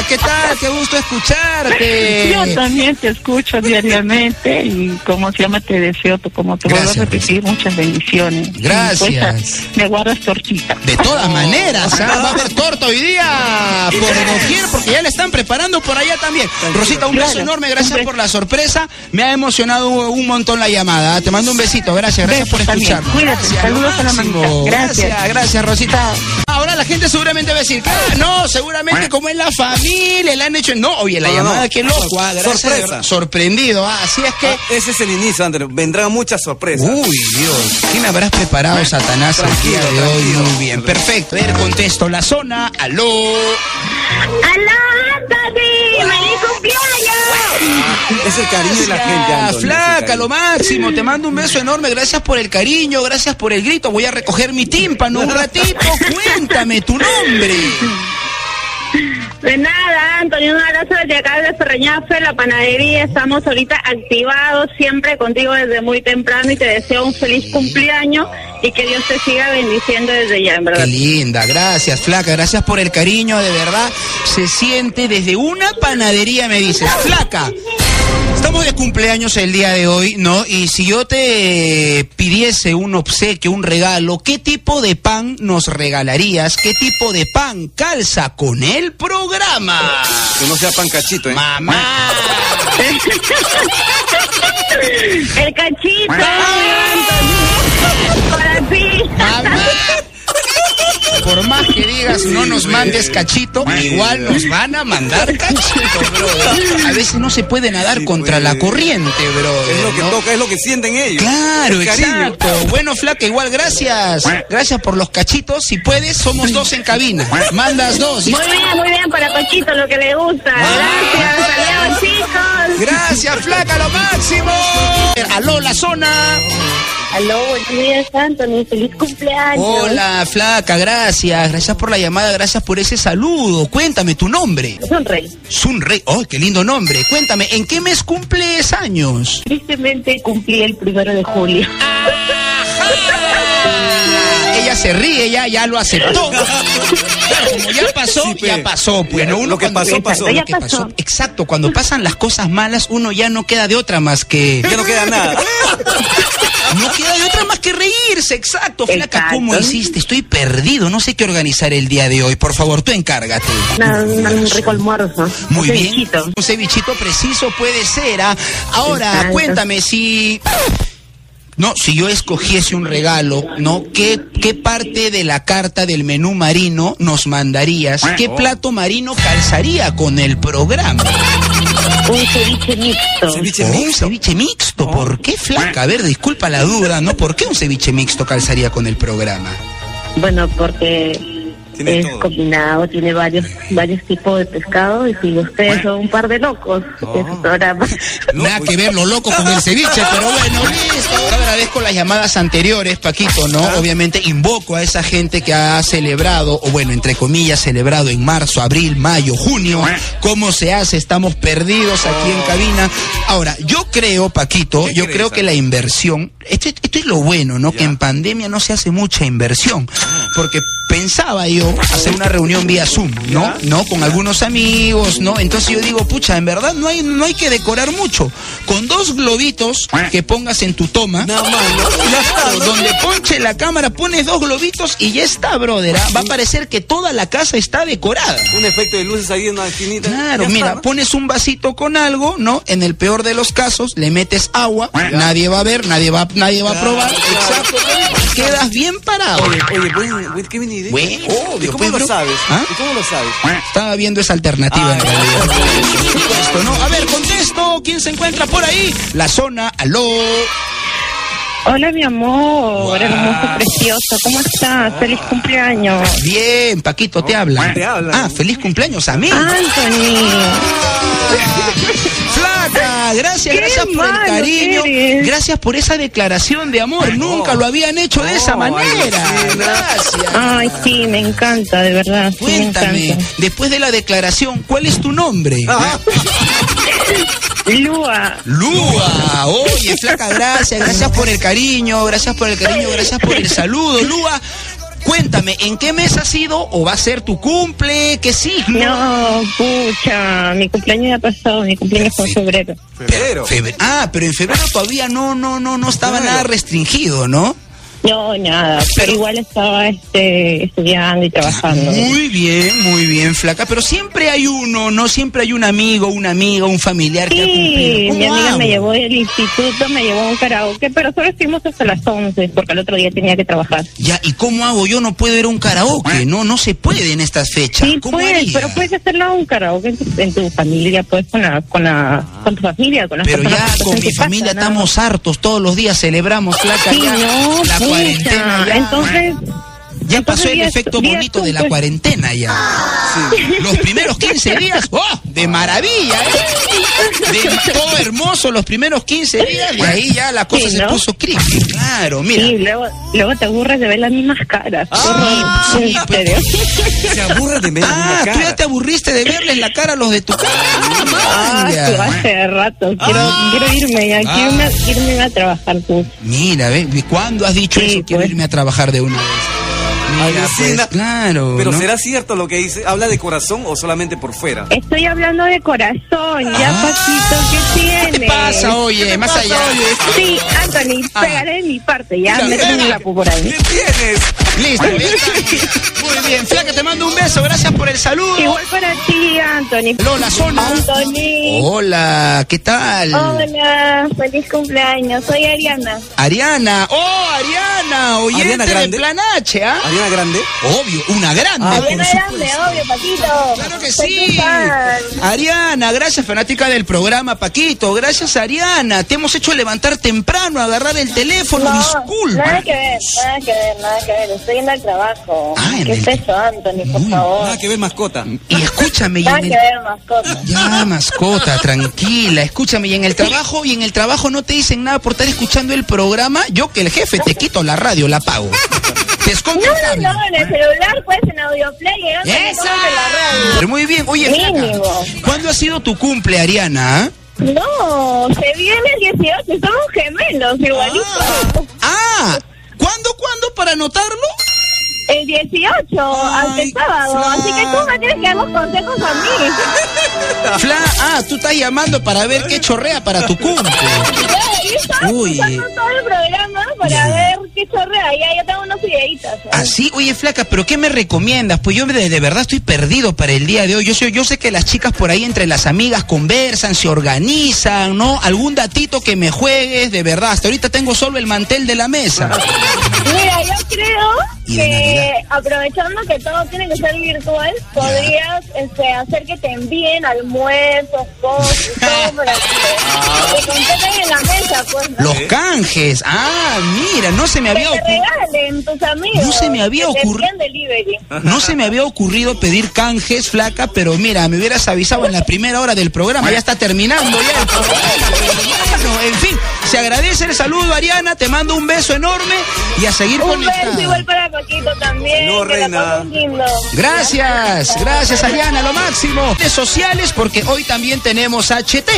¿qué tal? Qué gusto escucharte. Yo también te escucho diariamente y como se llama te deseo, como te vuelvo a Gracias, repetir, muchas bendiciones. Gracias. Me guardas tortita. De todas maneras, ¿ah? va a haber torta hoy día por doquier porque ya le están preparando por allá también. Rosita, un beso Claro, enorme, gracias por la sorpresa. Me ha emocionado un montón la llamada. Te mando un besito, gracias, gracias Besos por escucharnos. Cuídate, Gracias, saludos a la. Gracias. gracias, gracias, Rosita. Ahora la gente seguramente va a decir, ah, no, seguramente como es la familia, le han hecho. No, oye, la No, llamada, no. qué loco, ah, gracias, Sorpresa. sorprendido, ah, así es que. Ah, ese es el inicio, Anthony. Vendrán muchas sorpresas. Uy, Dios. ¿Qué me habrás preparado, Satanás, el día de hoy? Muy bien, perfecto. A ver, contesto. La zona, aló. ¡Aló, Anthony! ¡Feliz cumpleaños! Es el cariño de la gente, Ah, Anthony. flaca, lo máximo. Te mando un beso enorme. Gracias por el cariño, gracias por el grito. Voy a recoger mi tímpano un ratito. [LAUGHS] Cuéntame tu nombre. De nada, Antonio, un abrazo desde acá de Ferreñafe, la panadería. Estamos ahorita activados, siempre contigo desde muy temprano y te deseo un feliz cumpleaños y que Dios te siga bendiciendo desde ya, en Qué verdad. linda, gracias, flaca. Gracias por el cariño, de verdad. Se siente desde una panadería, me dices. Flaca. Estamos de cumpleaños el día de hoy, ¿no? Y si yo te pidiese un obsequio, un regalo, ¿qué tipo de pan nos regalarías? ¿Qué tipo de pan calza con el programa? Que no sea pan cachito, ¿eh? Mamá. [LAUGHS] El cachito, para ti. Mamá. Por más que digas no nos mandes cachito, igual nos van a mandar cachito, brother. A veces no se puede nadar Sí, contra la pues. corriente, brother. Es lo que ¿no? toca, es lo que sienten ellos. Claro, exacto. Bueno, flaca, igual gracias. Gracias por los cachitos. Si puedes, somos dos en cabina. Mandas dos. Muy bien, muy bien, para Paquito, lo que le gusta. Gracias, adiós, chicos. Gracias, flaca, lo máximo. Aló, la zona. Aló, buenos días, Anthony, feliz cumpleaños. Hola, flaca, gracias. Gracias por la llamada, gracias por ese saludo. Cuéntame tu nombre. Sonrey. Sunrey. Oh, qué lindo nombre. Cuéntame, ¿en qué mes cumples años? Tristemente cumplí el primero de julio. Ella se ríe, ya, ya lo aceptó. Claro, [LAUGHS] como ya pasó, Sí, ya pasó. Pues ¿no? uno Lo que cuando- pasó, pasó. Lo que pasó. pasó. Exacto, cuando pasan las cosas malas, uno ya no queda de otra más que. Ya no queda nada. [LAUGHS] No queda de otra más que reírse, exacto. Flaca, Exacto. ¿cómo hiciste? Estoy perdido, no sé qué organizar el día de hoy. Por favor, tú encárgate. Un rico almuerzo. Muy Un bien. cevichito. Un cevichito preciso puede ser. ¿ah? Ahora, Exacto. cuéntame si. No, si yo escogiese un regalo, ¿no? ¿Qué, ¿Qué parte de la carta del menú marino nos mandarías? ¿Qué plato marino calzaría con el programa? Un ceviche mixto. Ceviche Oh, un mixto. ceviche mixto. ¿Por qué, flaca? A ver, disculpa la duda, ¿no? ¿Por qué un ceviche mixto calzaría con el programa? Bueno, porque Tiene es todo. combinado, tiene varios varios tipos de pescado y si ustedes son un par de locos en su programa. [LAUGHS] No, Nada pues- que ver lo loco con el [LAUGHS] ceviche, pero bueno, listo. Agradezco las llamadas anteriores, Paquito, ¿no? Obviamente invoco a esa gente que ha celebrado, o bueno, entre comillas, celebrado en marzo, abril, mayo, junio. ¿Cómo se hace? Estamos perdidos aquí en cabina. Ahora, yo creo, Paquito, ¿Qué yo crees, creo que la inversión, esto, esto es lo bueno, ¿no? Que en pandemia no se hace mucha inversión. Porque pensaba yo hacer una reunión vía Zoom, ¿no? ¿No? Con algunos amigos, ¿no? Entonces yo digo, pucha, en verdad no hay, no hay que decorar mucho. Con dos globitos que pongas en tu toma, ¿no? [LAUGHS] Está, ¿no? donde ponche la cámara, pones dos globitos y ya está, brother. ¿ah? Va a parecer que toda la casa está decorada. Un efecto de luces ahí en una esquinita. Claro, mira, está, ¿no? pones un vasito con algo, ¿no? En el peor de los casos, le metes agua, nadie va a ver, nadie va, nadie va a probar. Exacto. Quedas bien parado. Oye, oye, qué buena idea. Bueno, ¿Y obvio, cómo pues, lo bro. sabes? ¿Ah? ¿Y cómo lo sabes? Estaba viendo esa alternativa Ah, en ya. realidad. Por supuesto, ¿no? A ver, contesto. ¿Quién se encuentra por ahí? La zona, aló. Hola, mi amor, hermoso, precioso. ¿Cómo estás? Feliz cumpleaños. Bien, Paquito, te habla. te hablan. Ah, feliz cumpleaños a mí. Anthony. Flaca, gracias, Qué gracias por el cariño. eres. Gracias por esa declaración de amor. Nunca lo habían hecho de esa manera. Alcina. Gracias. Ay, sí, me encanta, de verdad. Sí, Cuéntame, encanta. después de la declaración, ¿cuál es tu nombre? Ah, Lua. Lua, oye, flaca, gracias, gracias por el cariño, gracias por el cariño, gracias por el saludo, Lua. Cuéntame, ¿en qué mes ha sido o va a ser tu cumple? ¿Qué signo? No, pucha, mi cumpleaños ya ha pasado, mi cumpleaños fue en febrero. febrero. Febre- Ah, pero en febrero todavía no, no, no, no estaba Claro. nada restringido, ¿no? No, nada, pero igual estaba este, estudiando y trabajando. Muy bien, muy bien, flaca. Pero siempre hay uno, ¿no? Siempre hay un amigo, una amiga, un familiar que ha Sí, cumplido. mi ¿Cómo amiga hago? me llevó del instituto, me llevó a un karaoke, pero solo estuvimos hasta las 11 porque el otro día tenía que trabajar. Ya, ¿y cómo hago? Yo no puedo ir a un karaoke, no, no se puede en estas fechas. Sí, ¿Cómo puedes, haría? pero puedes hacerlo a un karaoke en tu, en tu familia, pues con la, con la, con tu familia, con las Pero ya con mi casa, familia nada estamos hartos, todos los días celebramos, flaca, Sí, ya no, la pucha, Entonces, ya entonces pasó el días- efecto días bonito de la cuarentena ya. Los primeros 15 [LAUGHS] días, ¡oh! De maravilla, ¿eh? De todo hermoso los primeros 15 días, de ahí ya la cosa Sí, se puso creepy. Claro, mira. Sí, luego, luego te aburres de ver las mismas caras. Ah, sí, pues. [LAUGHS] Se aburre de ver Ah, una tú ya cara. te aburriste de verles la cara a los de tu casa. Ah, hace rato. Quiero, quiero irme ya. Ah. Quiero, irme, quiero irme a trabajar, pues. Mira, ve, ¿y ¿cuándo has dicho Sí, eso? Quiero pues. irme a trabajar de una vez. Mira, pues, claro. Pero ¿no? ¿será cierto lo que dice? ¿Habla de corazón o solamente por fuera? Estoy hablando de corazón. Ya, Ah. Pasito, ¿qué tienes? ¿Qué te pasa, oye? Más allá. Sí, Anthony, Ah. pegaré de mi parte. Ya, un lapo por ahí. ¿Qué tienes? Listo, está. Muy bien, Flaca, te mando un beso. Gracias por el saludo. Igual para ti, Anthony. Lola Zona. Anthony. Hola, ¿qué tal? Hola, feliz cumpleaños. Soy Ariana. Ariana. ¡Oh, Ariana! Oyente Ariana de Grande. Plan H, ¿ah? ¿Ariana Grande? Obvio, una grande. Ah, Ariana supuesto. obvio, Patito. Claro que sí. Ariana, gracias, fanática del programa, Paquito. Gracias, Ariana. Te hemos hecho levantar temprano, agarrar el teléfono. Disculpa. Nada que ver, nada que ver, nada que ver. Estoy yendo al trabajo. Ah, en ¿Qué el- es eso, Anthony, por favor? Nada que ver, mascota. Y escúchame, y Nada en que el- ver, mascota. Ya, mascota, tranquila. Escúchame, y en el trabajo, y en el trabajo no te dicen nada por estar escuchando el programa. Yo que el jefe te quito la radio, la pago. Te escondo el No, cable. no, en el celular, pues, en Audioplay, ¡Esa! la radio. Pero muy bien. Oye, flaca. ¿cuándo ha sido tu cumple, Ariana? No, se viene el 18, somos gemelos, igualitos. Ah, ¿cuándo, cuándo para anotarlo? El 18, Ay, hasta el sábado. Fla- Así que tú me tienes que dar los consejos a mí. Fla, ah, tú estás llamando para ver qué chorrea para tu cumple. [LAUGHS] Estaba Uy. escuchando todo el programa para Ya. ver qué chorrea. Ya, ya tengo unos videitas. ¿eh? Así, oye, flaca, pero ¿qué me recomiendas? Pues yo de, de verdad estoy perdido para el día de hoy. Yo sé, yo sé que las chicas por ahí entre las amigas conversan, se organizan, ¿no? Algún datito que me juegues, de verdad. Hasta ahorita tengo solo el mantel de la mesa. Mira, yo creo que aprovechando que todo tiene que ser virtual, podrías este, hacer que te envíen almuerzos, cosas, todo para que en la mesa, pues. ¿no? Los canjes. Ah, mira, no se me había ocurrido. regalen tus amigos. No se me había que te ocurri- envíen delivery. No se me había ocurrido pedir canjes, flaca, pero mira, me hubieras avisado en la primera hora del programa. Ya está terminando ya el programa. Bueno, en fin, se agradece el saludo, Ariana. Te mando un beso enorme y a seguir Un conectada. beso igual para Paquito también. No, reina. Gracias, gracias Ariana, lo máximo. Redes sociales, porque hoy también tenemos HT.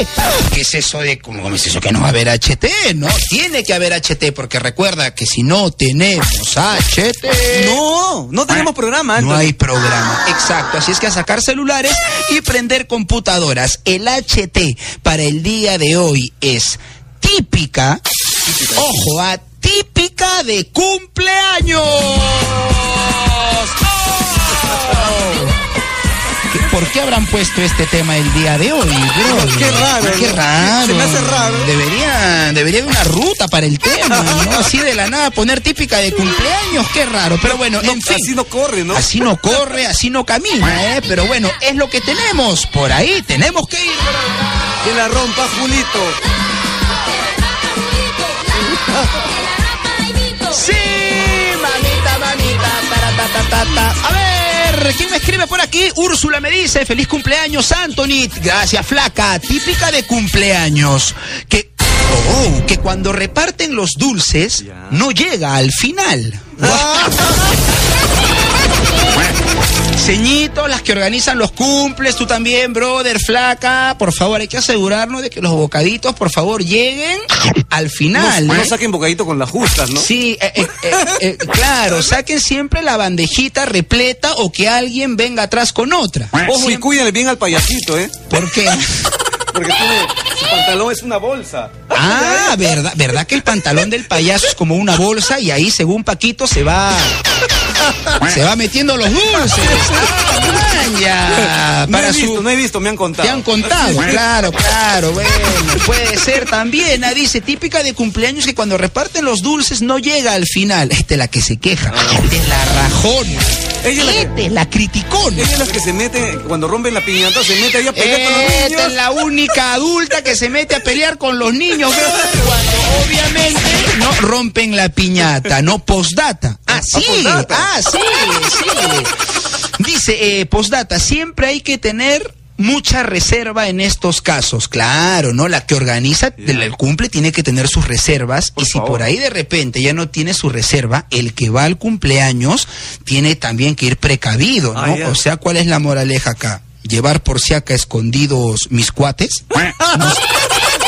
¿Qué es eso de cómo es eso que no va a haber HT? No, tiene que haber HT, porque recuerda que si no tenemos HT... No, no tenemos programa, No hay programa, exacto. Así es que a sacar celulares y prender computadoras. El HT para el día de hoy es típica, ojo, a típica de cumpleaños. ¡Oh! [LAUGHS] ¿Por qué habrán puesto este tema el día de hoy? bro? Qué raro, Qué raro. Se me hace raro. Debería, debería haber una ruta para el tema, ¿no? Así de la nada poner típica de cumpleaños, qué raro. Pero bueno, No, en fin. Así no corre, ¿no? Así no corre, así no camina, ¿eh? Pero bueno, es lo que tenemos. Por ahí tenemos que ir. Que la rompa, Julito. [LAUGHS] Sí, mamita, mamita. taratatata. A ver, ¿quién me escribe por aquí? Úrsula me dice, feliz cumpleaños, Anthony. Gracias, flaca. Típica de cumpleaños. Que, oh, que cuando reparten los dulces, no llega al final. [LAUGHS] Ceñito, las que organizan los cumples, tú también, brother, flaca. Por favor, hay que asegurarnos de que los bocaditos, por favor, lleguen al final. No, ¿eh? no saquen bocadito con las justas, ¿no? Sí, eh, eh, eh, eh, claro, saquen siempre la bandejita repleta o que alguien venga atrás con otra. Ojo y cuídale bien al payasito, ¿eh? ¿Por qué? [LAUGHS] Porque tiene, su pantalón es una bolsa. Ah, verdad, verdad que el pantalón del payaso es como una bolsa y ahí según Paquito se va se va metiendo los dulces. Ah. No Para he su visto, no he visto, me han contado. Te han contado, claro, claro, bueno, puede ser también. Ah, dice, típica de cumpleaños que cuando reparten los dulces no llega al final. Esta es la que se queja, esta es la rajona, Ella es la que- esta la criticona. Ella es la que se mete, cuando rompen la piñata, se mete ahí a pelear con los Esta niños. es la única adulta que se mete a pelear con los niños, cuando obviamente no rompen la piñata, no postdata. Ah, sí, postdata. ah, sí, sí. Dice, eh, postdata, siempre hay que tener mucha reserva en estos casos. Claro, ¿no? La que organiza el, el cumple tiene que tener sus reservas Por y si favor. por ahí de repente ya no tiene su reserva, el que va al cumpleaños tiene también que ir precavido, ¿no? Ah, o sea, ¿cuál es la moraleja acá? Llevar por si acá escondidos mis cuates. [LAUGHS]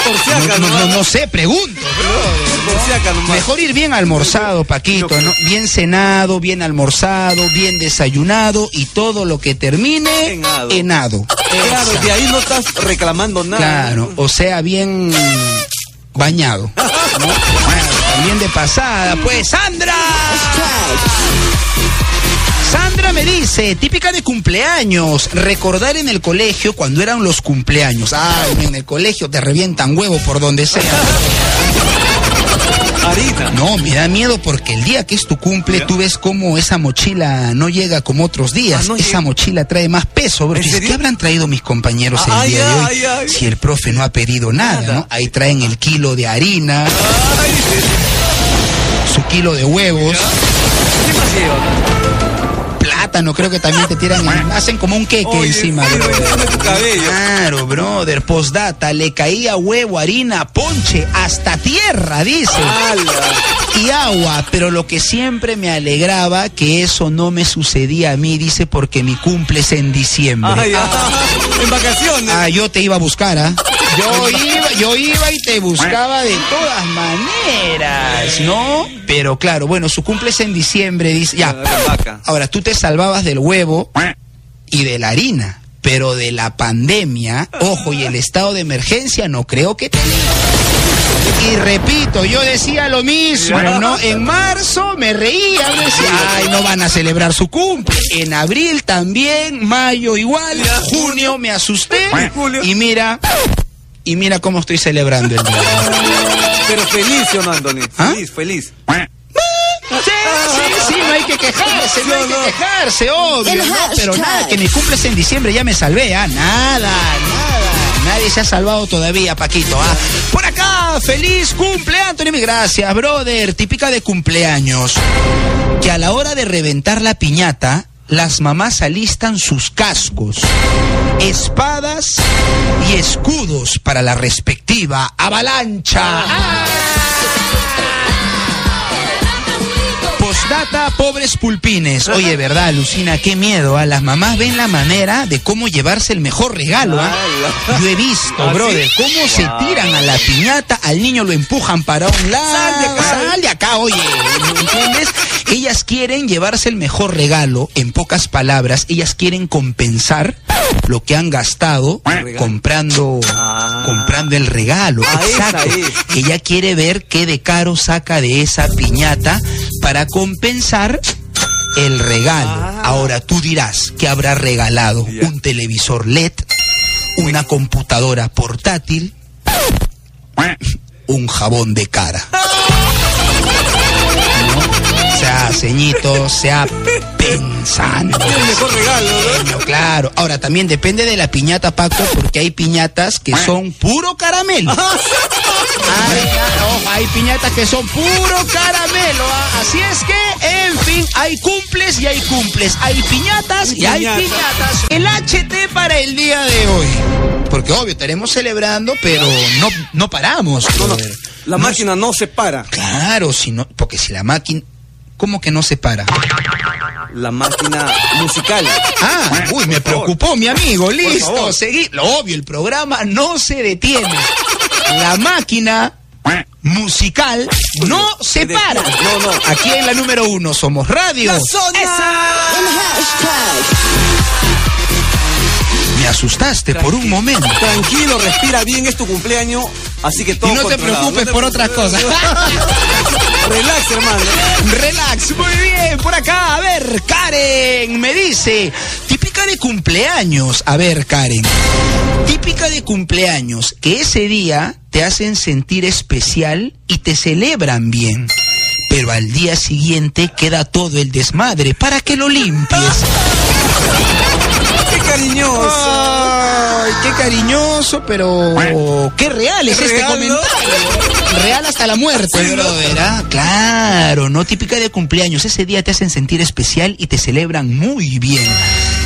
Por si No, acaso, no, no, ¿no? no sé, pregunto. Por si. Mejor ir bien almorzado, Paquito, ¿no? Bien cenado, bien almorzado, bien desayunado y todo lo que termine Enado. enado. Claro, de ahí no estás reclamando nada. Claro, o sea, bien bañado. [LAUGHS] también de pasada, pues, Sandra. Sandra me dice, típica de cumpleaños, recordar en el colegio cuando eran los cumpleaños. Ay, en el colegio te revientan huevo por donde sea. Harina. No, me da miedo porque el día que es tu cumple, ¿Ya? tú ves cómo esa mochila no llega como otros días. Ah, no esa mochila trae más peso, bro. ¿Qué habrán traído mis compañeros el Ay, día de hoy? ay, ay. Si el profe no ha pedido nada, Nada. ¿no? Ahí traen el kilo de harina, su kilo de huevos, ¿Qué más lleva? Plátano, creo que también te tiran, hacen como un queque Oye, encima, bro. de tu cabello. Claro, brother, postdata, le caía huevo, harina, ponche, hasta tierra, dice. Y agua, pero lo que siempre me alegraba que eso no me sucedía a mí, dice, porque mi cumple es en diciembre. Ay, ay, en vacaciones. Ah, yo te iba a buscar, ¿ah? Yo iba, yo iba y te buscaba de todas maneras, ¿no? Pero claro, bueno, su cumple es en diciembre, dice, ya. Ahora, tú te salvabas del huevo y de la harina, pero de la pandemia, ojo, y el estado de emergencia no creo que y repito, yo decía lo mismo, ¿no? En marzo me reía, decía, ay, no van a celebrar su cumple. En abril también, mayo igual, junio me asusté y mira, y mira cómo estoy celebrando el día. Pero feliz, ¿sí o no, Anthony? ¿Ah? Feliz, feliz. Sí, sí, sí, no hay que quejarse, no hay No, no. que quejarse, obvio, ¿no? Pero nada, que mi cumple es en diciembre, ya me salvé, ¿ah? Nada, nada. Nadie se ha salvado todavía, Paquito, ¿ah? Por acá, feliz cumple, Anthony. Gracias, brother. Típica de cumpleaños. Que a la hora de reventar la piñata, las mamás alistan sus cascos, espadas y escudos para la respectiva avalancha. Postdata, pobres pulpines. Oye, verdad, Lucina, qué miedo. ¿ah? Las mamás ven la manera de cómo llevarse el mejor regalo. ¿ah? Yo he visto, ¿Ah, brother, sí? cómo se tiran a la piñata, al niño lo empujan para un lado. Sal de acá. Sal de acá, oye, ¿me entiendes? Ellas quieren llevarse el mejor regalo, en pocas palabras, ellas quieren compensar lo que han gastado comprando, Ah. comprando el regalo. Exacto. Ella quiere ver qué de caro saca de esa piñata para compensar el regalo. Ah. Ahora tú dirás que habrá regalado un televisor LED, una computadora portátil, un jabón de cara. [LAUGHS] Sea ceñito, sea pensando. El mejor regalo, ¿no? Claro. Ahora también depende de la piñata, Paco, porque hay piñatas que son puro caramelo. Hay, ojo, hay piñatas que son puro caramelo. ¿ah? Así es que, en fin, hay cumples y hay cumples. Hay piñatas y hay Piñata. piñatas. El HT para el día de hoy. Porque obvio, estaremos celebrando, pero no, no paramos. No, no, brother. la máquina no se para. Claro, si no, porque si la máquina. ¿Cómo que no se para? La máquina musical. Ah, uy, me preocupó mi amigo. Listo, seguí. Lo obvio, el programa no se detiene. La máquina musical no se para. No, no. Aquí en la número uno somos radio. ¡La zona! Me asustaste por un momento. Tranquilo, respira bien, es tu cumpleaños, así que todo Y no te preocupes te por otras cosas. [LAUGHS] Relax, hermano. Relax, muy bien, por acá. A ver, Karen me dice, típica de cumpleaños. A ver, Karen, típica de cumpleaños, que ese día te hacen sentir especial y te celebran bien. Pero al día siguiente queda todo el desmadre para que lo limpies. Qué cariñoso. Ay, qué cariñoso, pero qué real es este comentario. Real hasta la muerte, brother, ¿ah? Claro, no típica de cumpleaños. Ese día te hacen sentir especial y te celebran muy bien.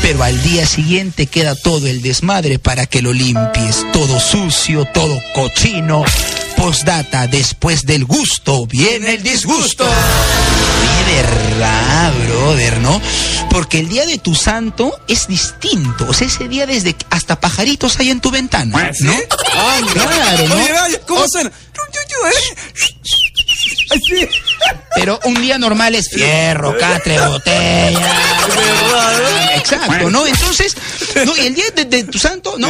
Pero al día siguiente queda todo el desmadre para que lo limpies. Todo sucio, todo cochino. Postdata, después del gusto viene el disgusto. Oye, verdad, brother, ¿no? Porque el día de tu santo es distinto. O sea, ese día desde que hasta pajaritos hay en tu ventana, ¿no? Ah, Claro, ¿no? Oye, vaya, ¿cómo suena? ¿eh? Pero un día normal es fierro, catre, botella. ¿Verdad? Exacto, ¿no? Entonces, no, y el día de, de tu santo, no.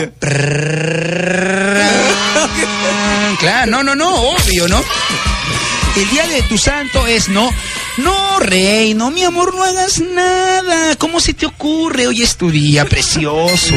Claro, no, no, no, obvio, ¿no? El día de tu santo es no. No, rey, no, mi amor, no hagas nada. ¿Cómo se te ocurre? Hoy es tu día precioso.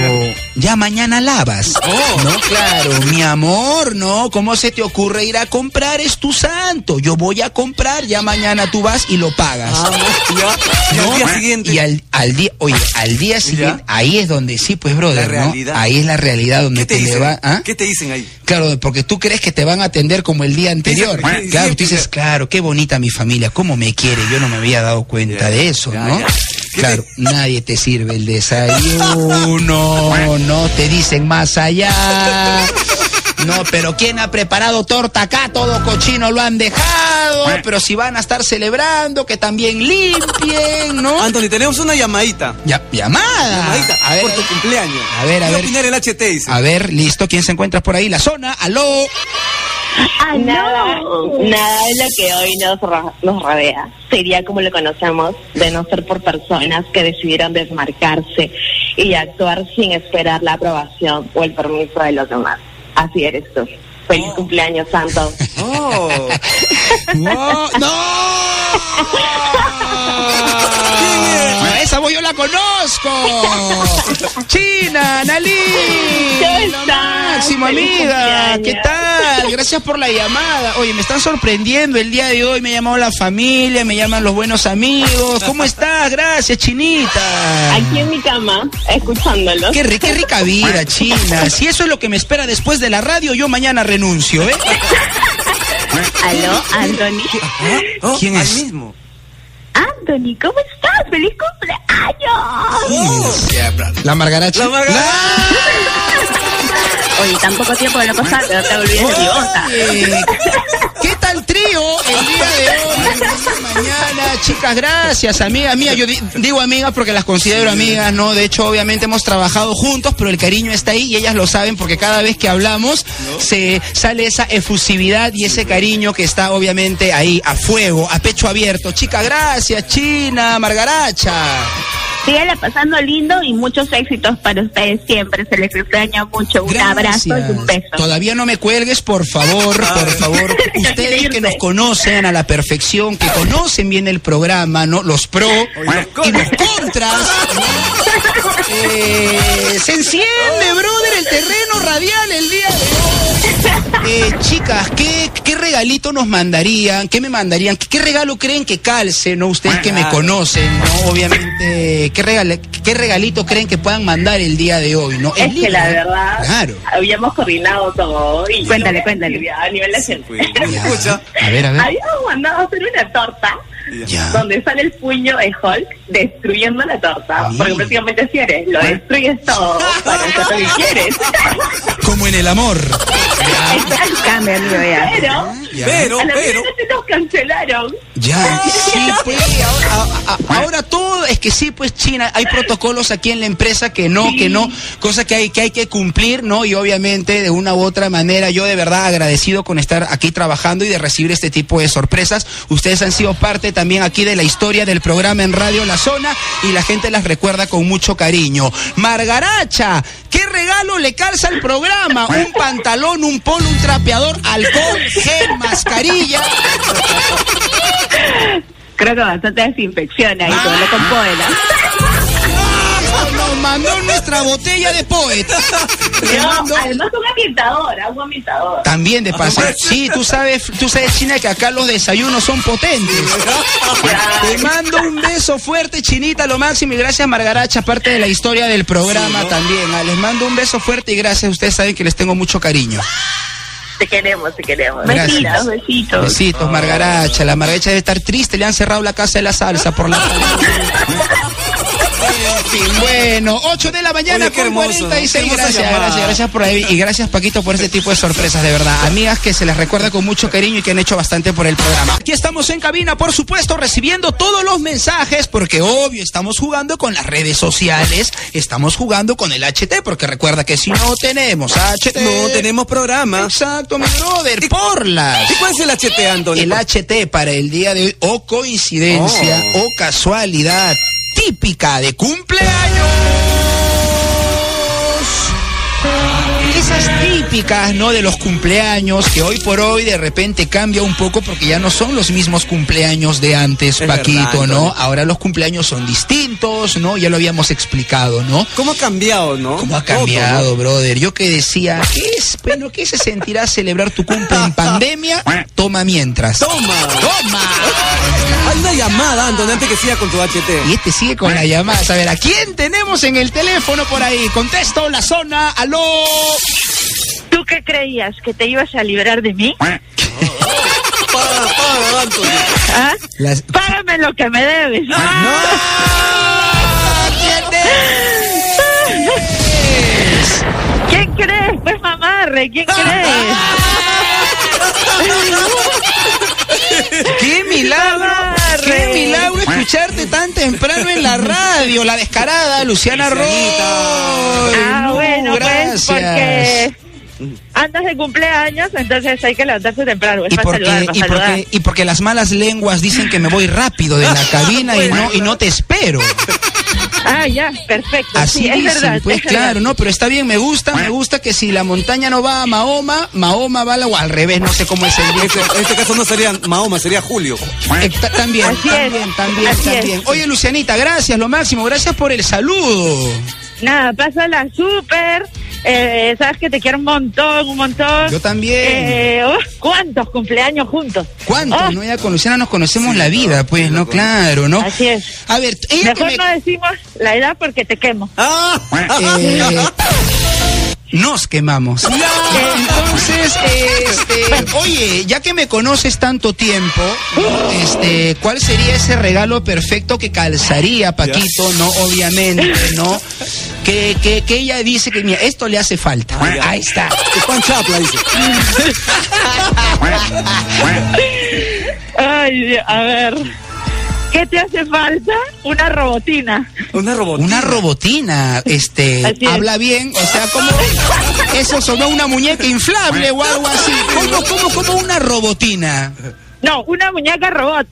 Ya mañana lavas. [LAUGHS] No, claro, mi amor, no. ¿Cómo se te ocurre ir a comprar? Es tu santo. Yo voy a comprar, ya mañana tú vas y lo pagas. Ah, no. [LAUGHS] Y al ¿no? día siguiente. Y al, al día, oye, al día siguiente, ahí es donde sí, pues, brother, La ¿no? realidad. Ahí es la realidad donde ¿Qué te te, dicen? va, ¿ah? ¿Qué te dicen ahí? Claro, porque tú crees que te van a atender como el día anterior. Claro, tú dices, claro, qué bonita mi familia, cómo me quiere, yo no me había dado cuenta Ya, de eso, ya, ¿no? ya. ¿Qué Claro, nadie te sirve el desayuno, [LAUGHS] no te dicen más allá. No, pero ¿quién ha preparado torta acá? Todo cochino lo han dejado, pero si van a estar celebrando, que también limpien, ¿no? Anthony, tenemos una llamadita. Ya, llamada. Llamadita A ver, por tu cumpleaños. a ver, a ¿Qué ver. opinar el HT? Dice. a ver, listo, ¿quién se encuentra por ahí? La zona, aló. Ah, Nada, no. nada de lo que hoy nos, nos rodea sería como lo conocemos, de no ser por personas que decidieron desmarcarse y actuar sin esperar la aprobación o el permiso de los demás. Así eres tú. Feliz cumpleaños, Santo. [LAUGHS] Oh. [LAUGHS] No, no. No, esa voz yo la conozco. China, Nalí. ¿Cómo Lo estás? máximo, amiga. cumpleaños. ¿Qué tal? Gracias por la llamada. Oye, me están sorprendiendo el día de hoy. Me ha llamado la familia, me llaman los buenos amigos. ¿Cómo estás? Gracias, Chinita. Aquí en mi cama, escuchándolos. Qué, ri- qué rica vida, China. Si eso es lo que me espera después de la radio, yo mañana renuncio, ¿eh? [LAUGHS] Aló, Anthony. Oh, ¿Quién al es? mismo. Anthony, ¿cómo estás? ¡Feliz cumpleaños! La Margarachi. La Margarachi. Oye, tan poco tiempo de no pasar, pero te olvides de mi ¿Qué tal trío el día de hoy? [LAUGHS] mañana, chicas, gracias, amigas mías. Yo di- digo amigas porque las considero amigas, ¿no? De hecho, obviamente hemos trabajado juntos, pero el cariño está ahí y ellas lo saben porque cada vez que hablamos se sale esa efusividad y ese cariño que está obviamente ahí a fuego, a pecho abierto. Chicas, gracias, China, Margaracha. Síguela pasando lindo y muchos éxitos para ustedes siempre. Se les extraña mucho. Un abrazo y un beso. Todavía no me cuelgues, por favor, por favor. [LAUGHS] Ustedes que nos conocen a la perfección, que conocen bien el programa, ¿no? Los pro y los contras. [LAUGHS] Eh, se enciende, brother, el terreno radial el día de hoy. Eh, chicas, ¿qué, ¿qué regalito nos mandarían? ¿Qué me mandarían? ¿Qué, qué regalo creen que calce, no? Ustedes que me conocen, ¿no? Obviamente, ¿qué, regale- ¿qué regalito creen que puedan mandar el día de hoy, no? Es En que la verdad, Claro. habíamos coordinado todo. Y Cuéntale, cuéntale. A nivel de gente. Escucha. A ver, a ver. Habíamos mandado a hacer una torta Ya. donde sale el puño de Hulk destruyendo la torta. Porque prácticamente si eres, lo destruyes todo para hacer lo que quieres. [LAUGHS] Como en el amor. Ya. Pero, Ya. Pero, a la pero. se nos cancelaron. Ya, sí, pues, ahora, a- a- ahora todo, es que sí, pues China, hay protocolos aquí en la empresa que no, que no, cosa que hay, que hay que cumplir, ¿no? Y obviamente de una u otra manera, yo de verdad agradecido con estar aquí trabajando y de recibir este tipo de sorpresas. Ustedes han sido parte también aquí de la historia del programa en Radio La Y la gente las recuerda con mucho cariño. Margaracha, ¿qué regalo le calza al programa? Un pantalón, un polo, un trapeador, alcohol, gel, mascarilla. Creo que bastante desinfección ahí, todo lo con poela. [LAUGHS] Nos mandó nuestra botella de poeta. Le [LAUGHS] No, además un ambientador, agua ambientador. También de paso. Sí, tú sabes, tú sabes, China, que acá los desayunos son potentes. Te mando un beso fuerte, Chinita, lo máximo. Y gracias, Margaracha, parte de la historia del programa también. Ah, Les mando un beso fuerte y gracias. Ustedes saben que les tengo mucho cariño. Te queremos, te queremos. Gracias. Besitos, besitos. Besitos, Margaracha. La Margaracha debe estar triste. Le han cerrado la casa de la salsa por la [LAUGHS] bueno, 8 de la mañana Oye, qué con hermoso, 46. qué hermosa Gracias, gracias, gracias por ahí. Y gracias, Paquito, por este tipo de sorpresas, de verdad. Amigas que se les recuerda con mucho cariño y que han hecho bastante por el programa. Aquí estamos en cabina, por supuesto, recibiendo todos los mensajes, porque obvio, estamos jugando con las redes sociales, estamos jugando con el HT, porque recuerda que si no tenemos HT. No tenemos programa. Exacto, mi brother, por las. ¿Y cuál es el HT, Antonio? El HT para el día de hoy, o coincidencia, Oh. o casualidad típica de cumpleaños. Esas típicas, ¿no? De los cumpleaños que hoy por hoy de repente cambia un poco porque ya no son los mismos cumpleaños de antes, Es Paquito, verdad, ¿no? Ahora los cumpleaños son distintos, ¿no? Ya lo habíamos explicado, ¿no? ¿Cómo ha cambiado, no? ¿Cómo ha Todo, cambiado, ¿no? brother? Yo que decía, ¿qué es? Bueno, ¿qué se sentirá celebrar tu cumple en [LAUGHS] pandemia? Toma mientras. Toma. ¡Toma! Hay una llamada, Antonio, antes que siga con tu HT. Y este sigue con la llamada. A ver, ¿a quién tenemos en el teléfono por ahí? Contesto la zona. ¡Aló! ¿Tú qué creías? ¿Que te ibas a librar de mí? Para, para, Antonio. ¿Ah? Las- Págame lo que me debes. ¿Quién crees? Pues mamarre, ¿quién crees? ¡Qué milagro! ¡Qué milagro escucharte tan temprano en la radio! La descarada, Luciana Roy. Ah, No, bueno, pues gracias. porque andas de cumpleaños, entonces hay que levantarse temprano. Es ¿Y para porque, saludar, para y, porque, y porque las malas lenguas dicen que me voy rápido de [LAUGHS] la cabina y no, y no te espero. Ah, ya, perfecto. Así sí, es dicen, verdad. pues es claro, verdad. no, pero está bien, me gusta, me gusta que si la montaña no va a Mahoma, Mahoma va a la, o al revés, no sé cómo es el Este- en este caso no sería Mahoma, sería Julio. Eh, ta- también, Así es, también, también, así también. es. Oye, Lucianita, gracias, lo máximo, gracias por el saludo. Nada, pásala súper. Eh, Sabes que te quiero un montón, un montón. Yo también. Eh, uf, ¿Cuántos cumpleaños juntos? ¿Cuánto? Oh, no? Ya con Luciana nos conocemos la vida, pues, ¿no? Claro, ¿no? Así es. A ver, ella que Mejor me- no decimos la edad porque te quemo. ¡Ah! [LAUGHS] eh, nos quemamos. Entonces, este, oye, ya que me conoces tanto tiempo, ¿no? este, ¿cuál sería ese regalo perfecto que calzaría, Paquito? No, obviamente, ¿no? Que, que, que ella dice que, mira, esto le hace falta. Ah. Ahí está. Chapla dice. [LAUGHS] Ay, a ver. ¿Qué te hace falta? Una robotina. Una robotina. Una robotina, este, [LAUGHS] es. habla bien, o sea, como eso sonó una muñeca inflable o algo así. ¿Cómo, cómo, cómo una robotina? No, una muñeca robot.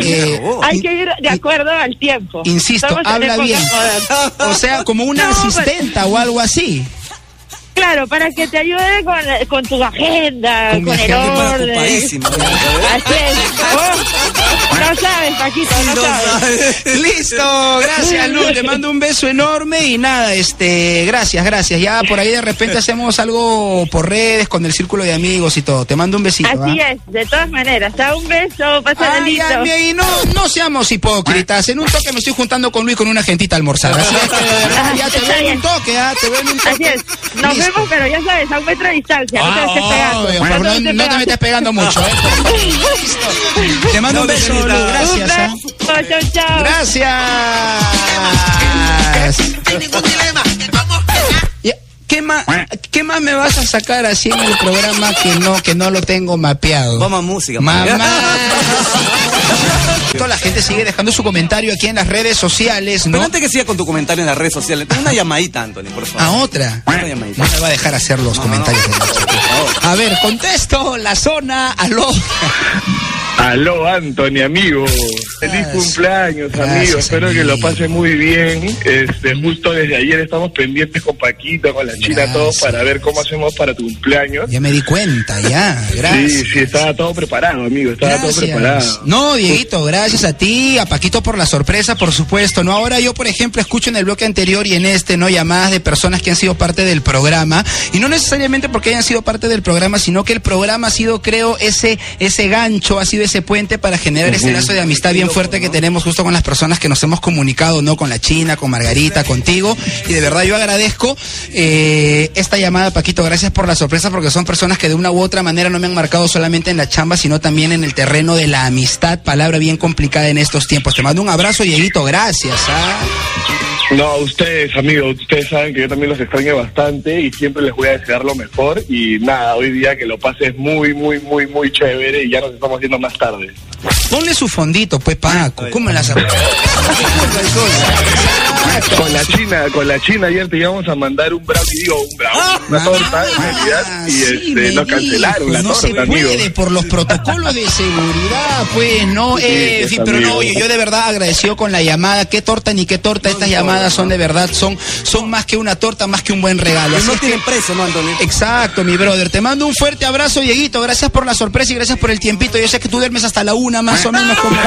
Eh, robot. Hay que ir de acuerdo al tiempo. Insisto, Estamos habla bien. moderna. O sea, como una No, pues- asistenta o algo así. Claro, para que te ayude con, con tu agenda, Con mi con, el orden. ocupadísimo. Así es. [LAUGHS] Oh, no sabes, Paquito, no, No sabes. sabes. Listo, gracias Luz, le mando un beso enorme y nada, este, gracias, gracias. Ya por ahí de repente hacemos algo por redes con el círculo de amigos y todo. Te mando un besito. Así ¿ah? es, de todas maneras. Da un beso, ay, ay, no, no seamos hipócritas. En un toque me estoy juntando con Luis con una gentita a almorzar. Así es que de verdad, ya te veo en un toque, ¿ah? Te veo en un toque. Así es. Nos Listo. vemos, pero ya sabes, a un metro de distancia. No te Ah, estés pegando. obvio, pero te no, no te pegando. metas pegando mucho, ¿eh? [LAUGHS] Listo. Te mando un No, beso, Luz. Gracias, ¿ah? Un beso, chao, chao. Gracias. ¿Qué más, ¿Qué más me vas a sacar así en el programa que no, que no lo tengo mapeado? Vamos a música. Mamá. [LAUGHS] Toda la gente sigue dejando su comentario aquí en las redes sociales, Pero ¿no? antes que siga con tu comentario en las redes sociales, una llamadita, Anthony, por favor. A otra. Una llamadita. No me va a dejar hacer los No, comentarios. no, de chica. A ver, contesto, la zona, aló. [LAUGHS] Aló, Anthony, amigo. Feliz cumpleaños, Gracias, amigo. Espero que lo pase muy bien. Este, justo desde ayer estamos pendientes con Paquita, con la China, Gracias. todos para ver cómo hacemos para tu cumpleaños. Ya me di cuenta, ya. Gracias. Sí, sí, estaba todo preparado, amigo. Estaba todo preparado. No, Dieguito, gracias a ti, a Paquito por la sorpresa, por supuesto. No, ahora yo, por ejemplo, escucho en el bloque anterior y en este, ¿no? Llamadas de personas que han sido parte del programa. Y no necesariamente porque hayan sido parte del programa, sino que el programa ha sido, creo, ese, ese gancho, ha sido ese puente para generar ese lazo de amistad bien fuerte que tenemos justo con las personas que nos hemos comunicado, ¿no? Con la China, con Margarita, contigo. Y de verdad yo agradezco eh, esta llamada, Paquito. Gracias por la sorpresa, porque son personas que de una u otra manera no me han marcado solamente en la chamba, sino también en el terreno de la amistad, palabra bien complicada en estos tiempos. Te mando un abrazo, Dieguito. Gracias. ¿ah? No, ustedes, amigos, ustedes saben que yo también los extraño bastante y siempre les voy a desear lo mejor. Y nada, hoy día que lo pases muy, muy, muy, muy chévere y ya nos estamos viendo más tarde. Ponle su fondito, pues, Paco. ¿Cómo las Con la China, con la China ayer te íbamos a mandar un brownie, digo, un brownie, una torta en realidad, y sí, este, nos cancelaron la no torta, se amigo. puede por los protocolos de seguridad, pues, no, Sí, eh, sí, pero no, yo, yo de verdad agradecido con la llamada, qué torta ni qué torta, estas llamadas son de verdad, son, son más que una torta, más que un buen regalo. Así no tienen precio, ¿no, Anthony? Exacto, mi brother. Te mando un fuerte abrazo, Dieguito. Gracias por la sorpresa y gracias por el tiempito. Yo sé que tú duermes hasta la una, más o menos, como. [LAUGHS]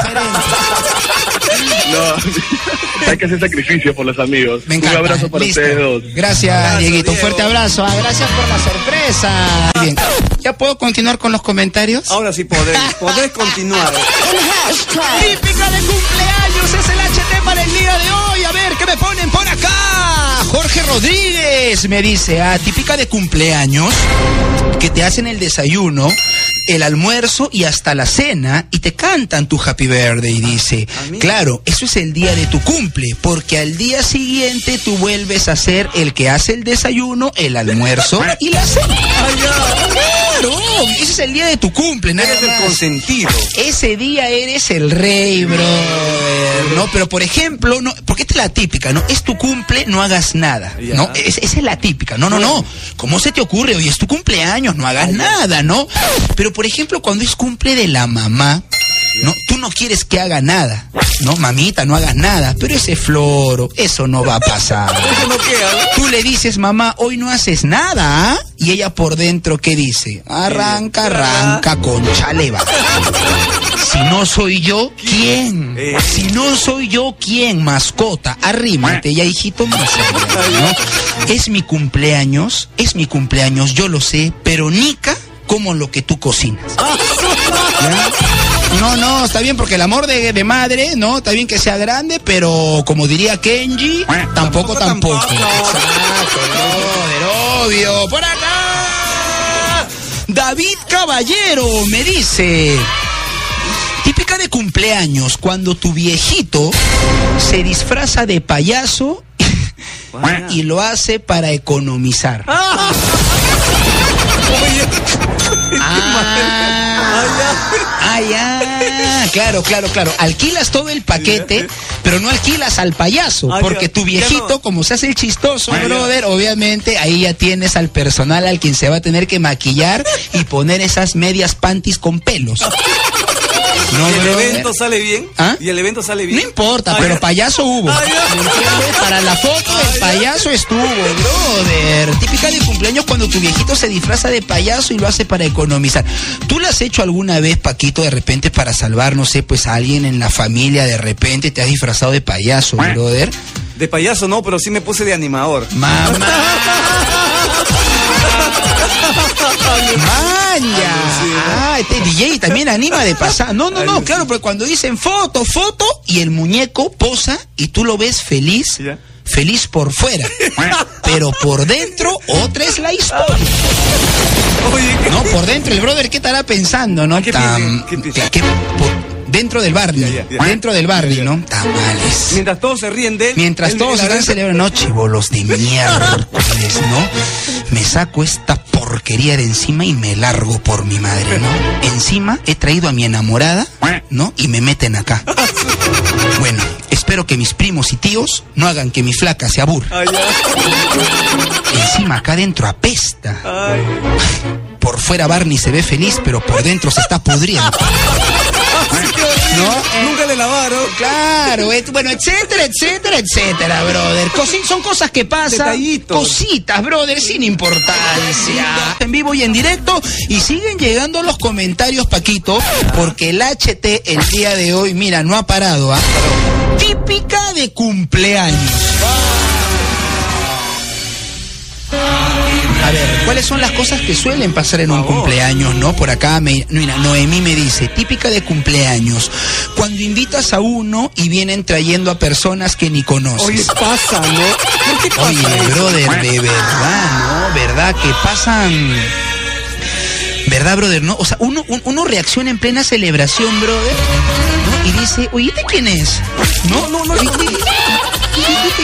No, hay que hacer sacrificio por los amigos. Me encanta. Un abrazo para Listo. ustedes dos. Gracias, Abrazo, Dieguito. Un fuerte abrazo. Ah, gracias por la sorpresa. Bien. ¿Ya puedo continuar con los comentarios? Ahora sí podés, [LAUGHS] podés continuar. Típica de cumpleaños es el HT para el día de hoy. A ver, ¿qué me ponen por acá? Jorge Rodríguez me dice, ah, típica de cumpleaños, que te hacen el desayuno, el almuerzo y hasta la cena y te cantan tu happy birthday. Y dice, claro, eso es el día de tu cumple, porque al día siguiente tú vuelves a ser el que hace el desayuno, el almuerzo [LAUGHS] y la cena. Claro, ese es el día de tu cumple, nada Eres el consentido. Ese día eres el rey, bro. ¿No? Pero por ejemplo, no, porque esta es la típica, ¿no? Es tu cumple, no hagas nada. Ya. ¿No? Es- esa es la típica. No, no, no. ¿Cómo se te ocurre? Hoy es tu cumpleaños, no hagas nada, ¿no? Pero por ejemplo, cuando es cumple de la mamá, ¿no? Tú no quieres que haga nada. No, mamita, no hagas nada. Pero ese floro, eso no va a pasar. [LAUGHS] Eso no queda. ¿no? Tú le dices, mamá, hoy no haces nada, ¿ah? Y ella por dentro, ¿qué dice? Arranca, arranca, concha leva. [LAUGHS] Si no soy yo, ¿quién? Si no soy yo, ¿quién? Mascota, arrímate ya, hijito ¿no? Es mi cumpleaños, es mi cumpleaños, yo lo sé, pero Nica como lo que tú cocinas. ¿Ya? No, no, está bien porque el amor de, de madre, ¿no? Está bien que sea grande, pero como diría Kenji, tampoco, tampoco. tampoco. Exacto, brother, obvio. Por acá, David Caballero me dice, típica de cumpleaños, cuando tu viejito se disfraza de payaso [LAUGHS] y lo hace para economizar. Ah, [LAUGHS] Ah, ya. Claro, claro, claro. Alquilas todo el paquete, pero no alquilas al payaso. Ah, Porque tu viejito, no. como se hace el chistoso, Ah, ya. brother, obviamente ahí ya tienes al personal al quien se va a tener que maquillar y poner esas medias panties con pelos. [LAUGHS] No, ¿Y el brother. evento sale bien? ¿Ah? ¿Y el evento sale bien? No importa, Ah, pero ya. payaso hubo. Ah, ya. ¿Me entiendes? Para la foto el payaso estuvo, brother. Típica de cumpleaños cuando tu viejito se disfraza de payaso y lo hace para economizar. ¿Tú lo has hecho alguna vez, Paquito, de repente para salvar, no sé, pues a alguien en la familia, de repente te has disfrazado de payaso, brother? De payaso no, pero sí me puse de animador. ¡Mamá! [LAUGHS] ¡Maña! Ah, este DJ también anima de pasar. No, no, no, claro, pero cuando dicen foto, foto, y el muñeco posa y tú lo ves feliz, feliz por fuera. Pero por dentro, otra es la historia. No, por dentro, el brother, ¿qué estará pensando, no? ¿Qué? ¿Qué por- dentro del ya. dentro del barrio, ¿no? Tamales. Mientras todos se ríen de él. Mientras él- todos adentro- celebrando, no, chivolos de miércoles, ¿no? Me saco esta porquería de encima y me largo por mi madre, ¿no? Encima he traído a mi enamorada, ¿no? Y me meten acá. Bueno, espero que mis primos y tíos no hagan que mi flaca se aburra. Encima acá adentro apesta. Ay. Por fuera Barney se ve feliz, pero por dentro se está pudriendo. ¿No? Nunca le lavaron. Claro, bueno, etcétera, etcétera, etcétera, brother. Cosi- son cosas que pasan. Detallitos. Cositas, brother, sin importancia. En vivo y en directo. Y siguen llegando los comentarios, Paquito, porque el HT el día de hoy, mira, no ha parado, ¿ah? Típica de cumpleaños. ¿Cuáles son las cosas que suelen pasar en un cumpleaños, no? Por acá, me, mira, Noemí me dice, típica de cumpleaños, cuando invitas a uno y vienen trayendo a personas que ni conoces. Oye, pasa, ¿no? ¿Por qué pasa Oye, brother, de verdad, ¿no? ¿Verdad que pasan... ¿Verdad, brother? ¿No? O sea, uno, un- uno reacciona en plena celebración, brother, ¿no? Y dice, oye, ¿este quién es? No, no, no. Oye, no. oye,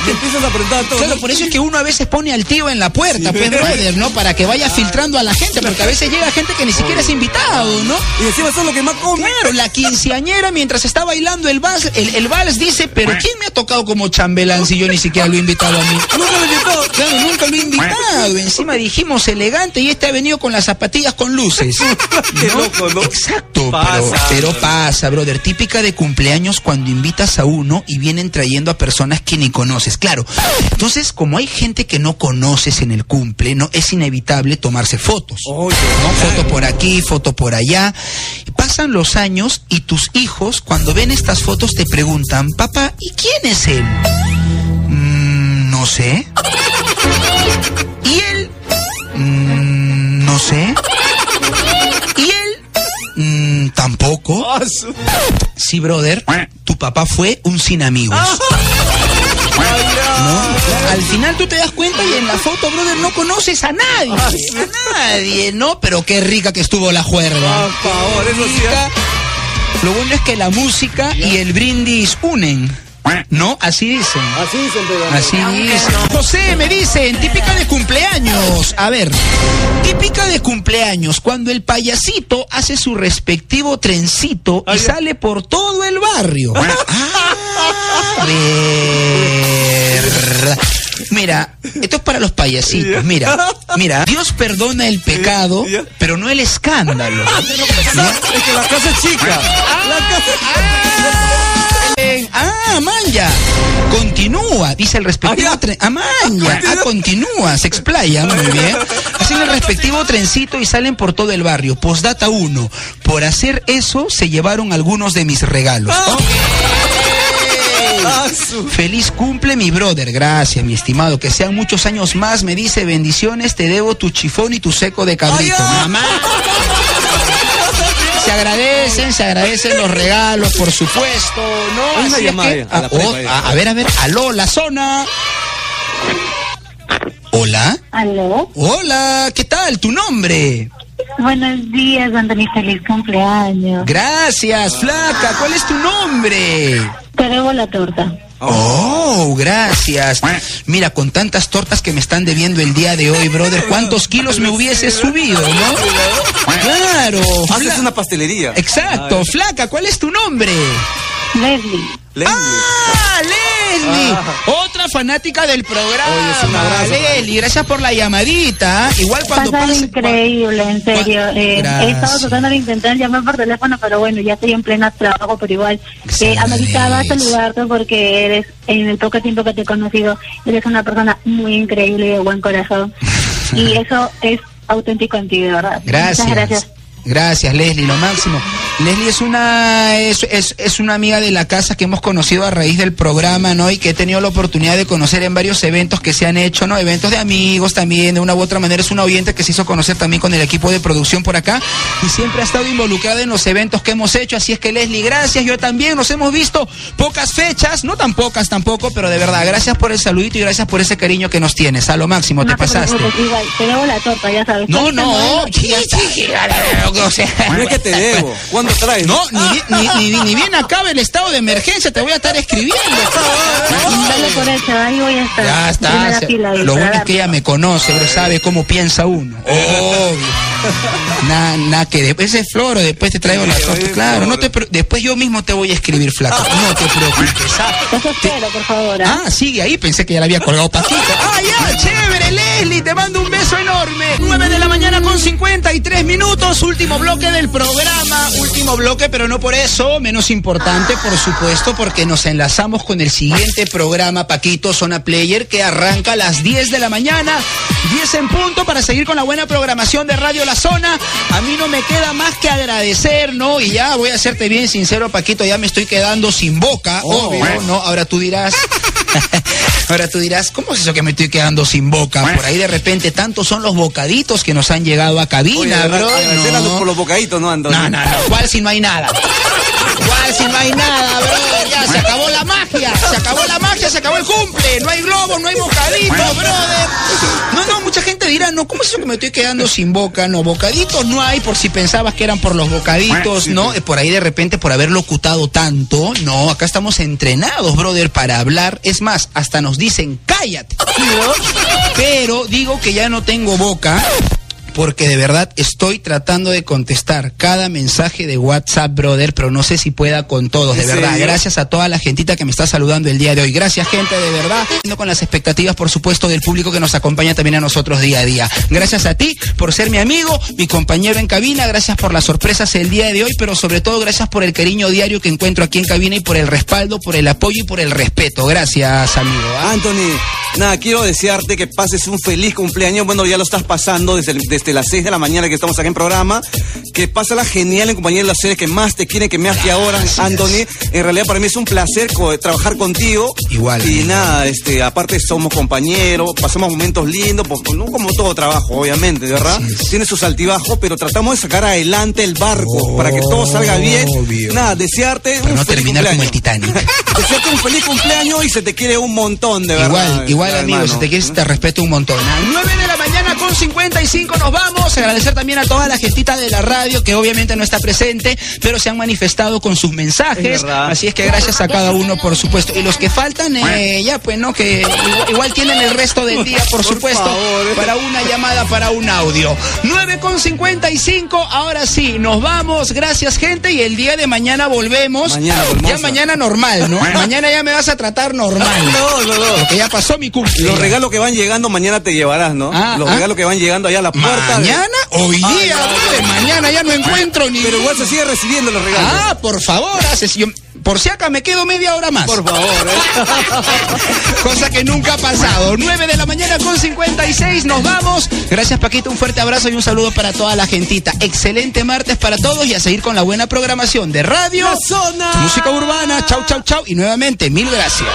Que empiezas a apretar todo. Claro, por eso es que uno a veces pone al tío en la puerta, Sí. pues, brother, ¿no? Para que vaya filtrando a la gente, porque a veces llega gente que ni siquiera es invitado, ¿no? Y encima son los que más comen. Claro, la quinceañera mientras está bailando el vals, el, el vals dice, pero ¿quién me ha tocado como chambelán si yo ni siquiera lo he invitado a mí? [LAUGHS] Nunca lo invitó. Claro, nunca lo he invitado. Encima dijimos elegante y este ha venido con las zapatillas con luces. [LAUGHS] Qué loco, ¿no? Exacto, Pasa, pero, pero brother. pasa, brother. Típica de cumpleaños cuando invitas a uno y vienen trayendo a personas que ni conoces. Claro. Entonces, como hay gente que no conoces en el cumple, no es inevitable tomarse fotos. ¿no? claro. Foto por aquí, foto por allá. Pasan los años y tus hijos, cuando ven estas fotos, te preguntan, papá, ¿y quién es él? "Mm, no sé. ¿Y él? "Mm, no sé. ¿Y él? "Mm, tampoco. Ah, Sí, brother, tu papá fue un sin amigos. ¿No? Al final tú te das cuenta y en la foto, brother, no conoces a nadie. A nadie, ¿no? Pero qué rica que estuvo la juerga. Por favor, eso sí. Lo bueno es que la música y el brindis unen. ¿No? Así dicen. Así dicen, pero. Así dicen. José, me dicen, típica de cumpleaños. A ver, típica de cumpleaños, cuando el payasito hace su respectivo trencito y Ah, sale por todo el barrio. Ah, verdad. Mira, esto es para los payasitos. Mira, mira, Dios perdona el pecado, pero no el escándalo. Es que la casa es chica. La casa. Ah, manja. Continúa, dice el respectivo Ah, tren. Ah, manja. Ah, continúa, se explaya, muy bien. Hacen el respectivo trencito y salen por todo el barrio. Postdata 1. Por hacer eso se llevaron algunos de mis regalos. Ah, su- Feliz cumple mi brother, gracias mi estimado, que sean muchos años más, me dice bendiciones, te debo tu chifón y tu seco de cabrito. Ah. Mamá. Se agradecen, se agradecen los regalos, por supuesto, ¿no? Una Así es llamada que- a la ah, prepa, oh, a, a ver, a ver, aló, la zona. Hola, ¿Aló? hola, ¿qué tal? ¿Tu nombre? Buenos días, Anthony. Feliz cumpleaños. Gracias, flaca, ¿cuál es tu nombre? Te debo la torta. Oh, gracias. Mira, con tantas tortas que me están debiendo el día de hoy, brother, ¿cuántos kilos me hubiese subido, no? Claro. Haces una pastelería. Exacto, flaca, ¿cuál es tu nombre? Leslie. Leslie. ¡Ah, Leslie! Otra fanática del programa. Oye, un abrazo Leslie, gracias por la llamadita. Igual cuando Pasa pase... increíble, en serio. Eh, he estado tratando de intentar llamar por teléfono, pero bueno, ya estoy en pleno trabajo, pero igual eh, ameritaba saludarte porque eres, en el poco tiempo que te he conocido, eres una persona muy increíble y de buen corazón. [LAUGHS] y eso es auténtico en ti, de verdad. Gracias. Muchas gracias. Gracias, Leslie, lo máximo. Leslie es una es, es, es una amiga de la casa que hemos conocido a raíz del programa, ¿no? Y que he tenido la oportunidad de conocer en varios eventos que se han hecho, ¿no? Eventos de amigos también, de una u otra manera. Es una oyente que se hizo conocer también con el equipo de producción por acá y siempre ha estado involucrada en los eventos que hemos hecho. Así es que, Leslie, gracias. Yo también nos hemos visto pocas fechas, no tan pocas tampoco, pero de verdad, gracias por el saludito y gracias por ese cariño que nos tienes. A lo máximo, te No te pasaste. igual, te debo la torta, ya sabes. No, no, muevo y ya está. o sea, No es que te debo. ¿Cuándo traes? no, ni, bien- ni, ni, ni bien acabe el estado de emergencia, te voy a estar escribiendo. Dale por eso, ahí voy a estar. Ya está. Lo es que ella me conoce, pero sabe cómo piensa uno. Obvio. [LAUGHS] Nada, nada que después ese floro, después te traigo la Sí, torta. oye, Claro, no te, después yo mismo te voy a escribir, flaca. [LAUGHS] No te preocupes. ¿ah? Eso espero, por favor. ¿ah? Ah, sigue ahí, pensé que ya la había colgado Paquito. [LAUGHS] Ah, ya, chévere, Leslie, te mando un beso enorme. 9 de la mañana con 53 minutos, último bloque del programa, último bloque, pero no por eso, menos importante, por supuesto, porque nos enlazamos con el siguiente programa, Paquito Zona Player, que arranca a las 10 de la mañana, 10 en punto, para seguir con la buena programación de Radio La Zona. A mí no me queda más que agradecer, ¿no? Y ya voy a hacerte bien sincero, Paquito, ya me estoy quedando sin boca, Oh. obvio, ¿no? Ahora tú dirás. [LAUGHS] Ahora tú dirás, ¿cómo es eso que me estoy quedando sin boca? Por ahí de repente tantos son los bocaditos que nos han llegado a cabina, Oye, bro. No. por los bocaditos, ¿no, Antonio? No, no, no. ¿Cuál si no hay nada? ¿Cuál si no hay nada, brother? Ya se acabó la magia. Se acabó la magia, se acabó el cumple. No hay globos, no hay bocaditos, brother. No, no, mucha gente dirá, no, ¿cómo es eso que me estoy quedando sin boca? No, bocaditos no hay por si pensabas que eran por los bocaditos, ¿no? Eh, Por ahí de repente por haber locutado tanto. No, acá estamos entrenados, brother, para hablar. Es más, hasta nos dicen, cállate. Pero digo que ya no tengo boca porque de verdad estoy tratando de contestar cada mensaje de WhatsApp, brother, pero no sé si pueda con todos, de ¿En verdad. serio? Gracias a toda la gentita que me está saludando el día de hoy. Gracias, gente, de verdad. Con las expectativas, por supuesto, del público que nos acompaña también a nosotros día a día. Gracias a ti por ser mi amigo, mi compañero en cabina. Gracias por las sorpresas el día de hoy, pero sobre todo gracias por el cariño diario que encuentro aquí en cabina y por el respaldo, por el apoyo y por el respeto. Gracias, amigo. ¿ah? Anthony, nada, quiero desearte que pases un feliz cumpleaños. Bueno, ya lo estás pasando desde, el- desde las 6 de la mañana que estamos aquí en programa. Que pásala genial en compañía de las series que más te quieren, que más que ahora, Anthony. En realidad para mí es un placer co- trabajar contigo. Igual, Y amigo. nada, este, aparte somos compañeros, pasamos momentos lindos, pues, no como todo trabajo, obviamente, ¿verdad? Tiene sus altibajos, pero tratamos de sacar adelante el barco para que todo salga bien. Obvio. Nada, desearte Para un no feliz terminar como el cumpleaños. Titanic. [LAUGHS] Desearte un feliz cumpleaños y se te quiere un montón, de verdad. Igual, igual amigo, hermano. si te quieres te respeto un montón. 9 de la mañana con 55 nos vamos. Agradecer también a toda la gentita de la radio que obviamente no está presente, pero se han manifestado con sus mensajes. Es. Así es que gracias a cada uno, por supuesto. Y los que faltan, eh, ya pues, ¿no? Que igual, igual tienen el resto del día, por, Por supuesto, favor. para una llamada, para un audio. 9 con 55, ahora sí, nos vamos. Gracias, gente. Y el día de mañana volvemos. Mañana, ya mañana normal, ¿no? mañana ya me vas a tratar normal. [LAUGHS] No, no, no. Porque ya pasó mi cumple. Los regalos que van llegando mañana te llevarás, ¿no? Ah, Los ah. regalos que van llegando allá a la puerta. ¿Mañana? Hoy día, ya. mañana ya no encuentro ni. Pero igual se sigue recibiendo los regalos. Ah, por favor, haces. yo- por si acá me quedo media hora más. Por favor, ¿eh? [LAUGHS] Cosa que nunca ha pasado. 9 de la mañana con 56, nos vamos. Gracias, Paquito. Un fuerte abrazo y un saludo para toda la gentita. Excelente martes para todos y a seguir con la buena programación de radio. La zona. Música urbana. Chau, chau, chau. Y nuevamente, mil gracias.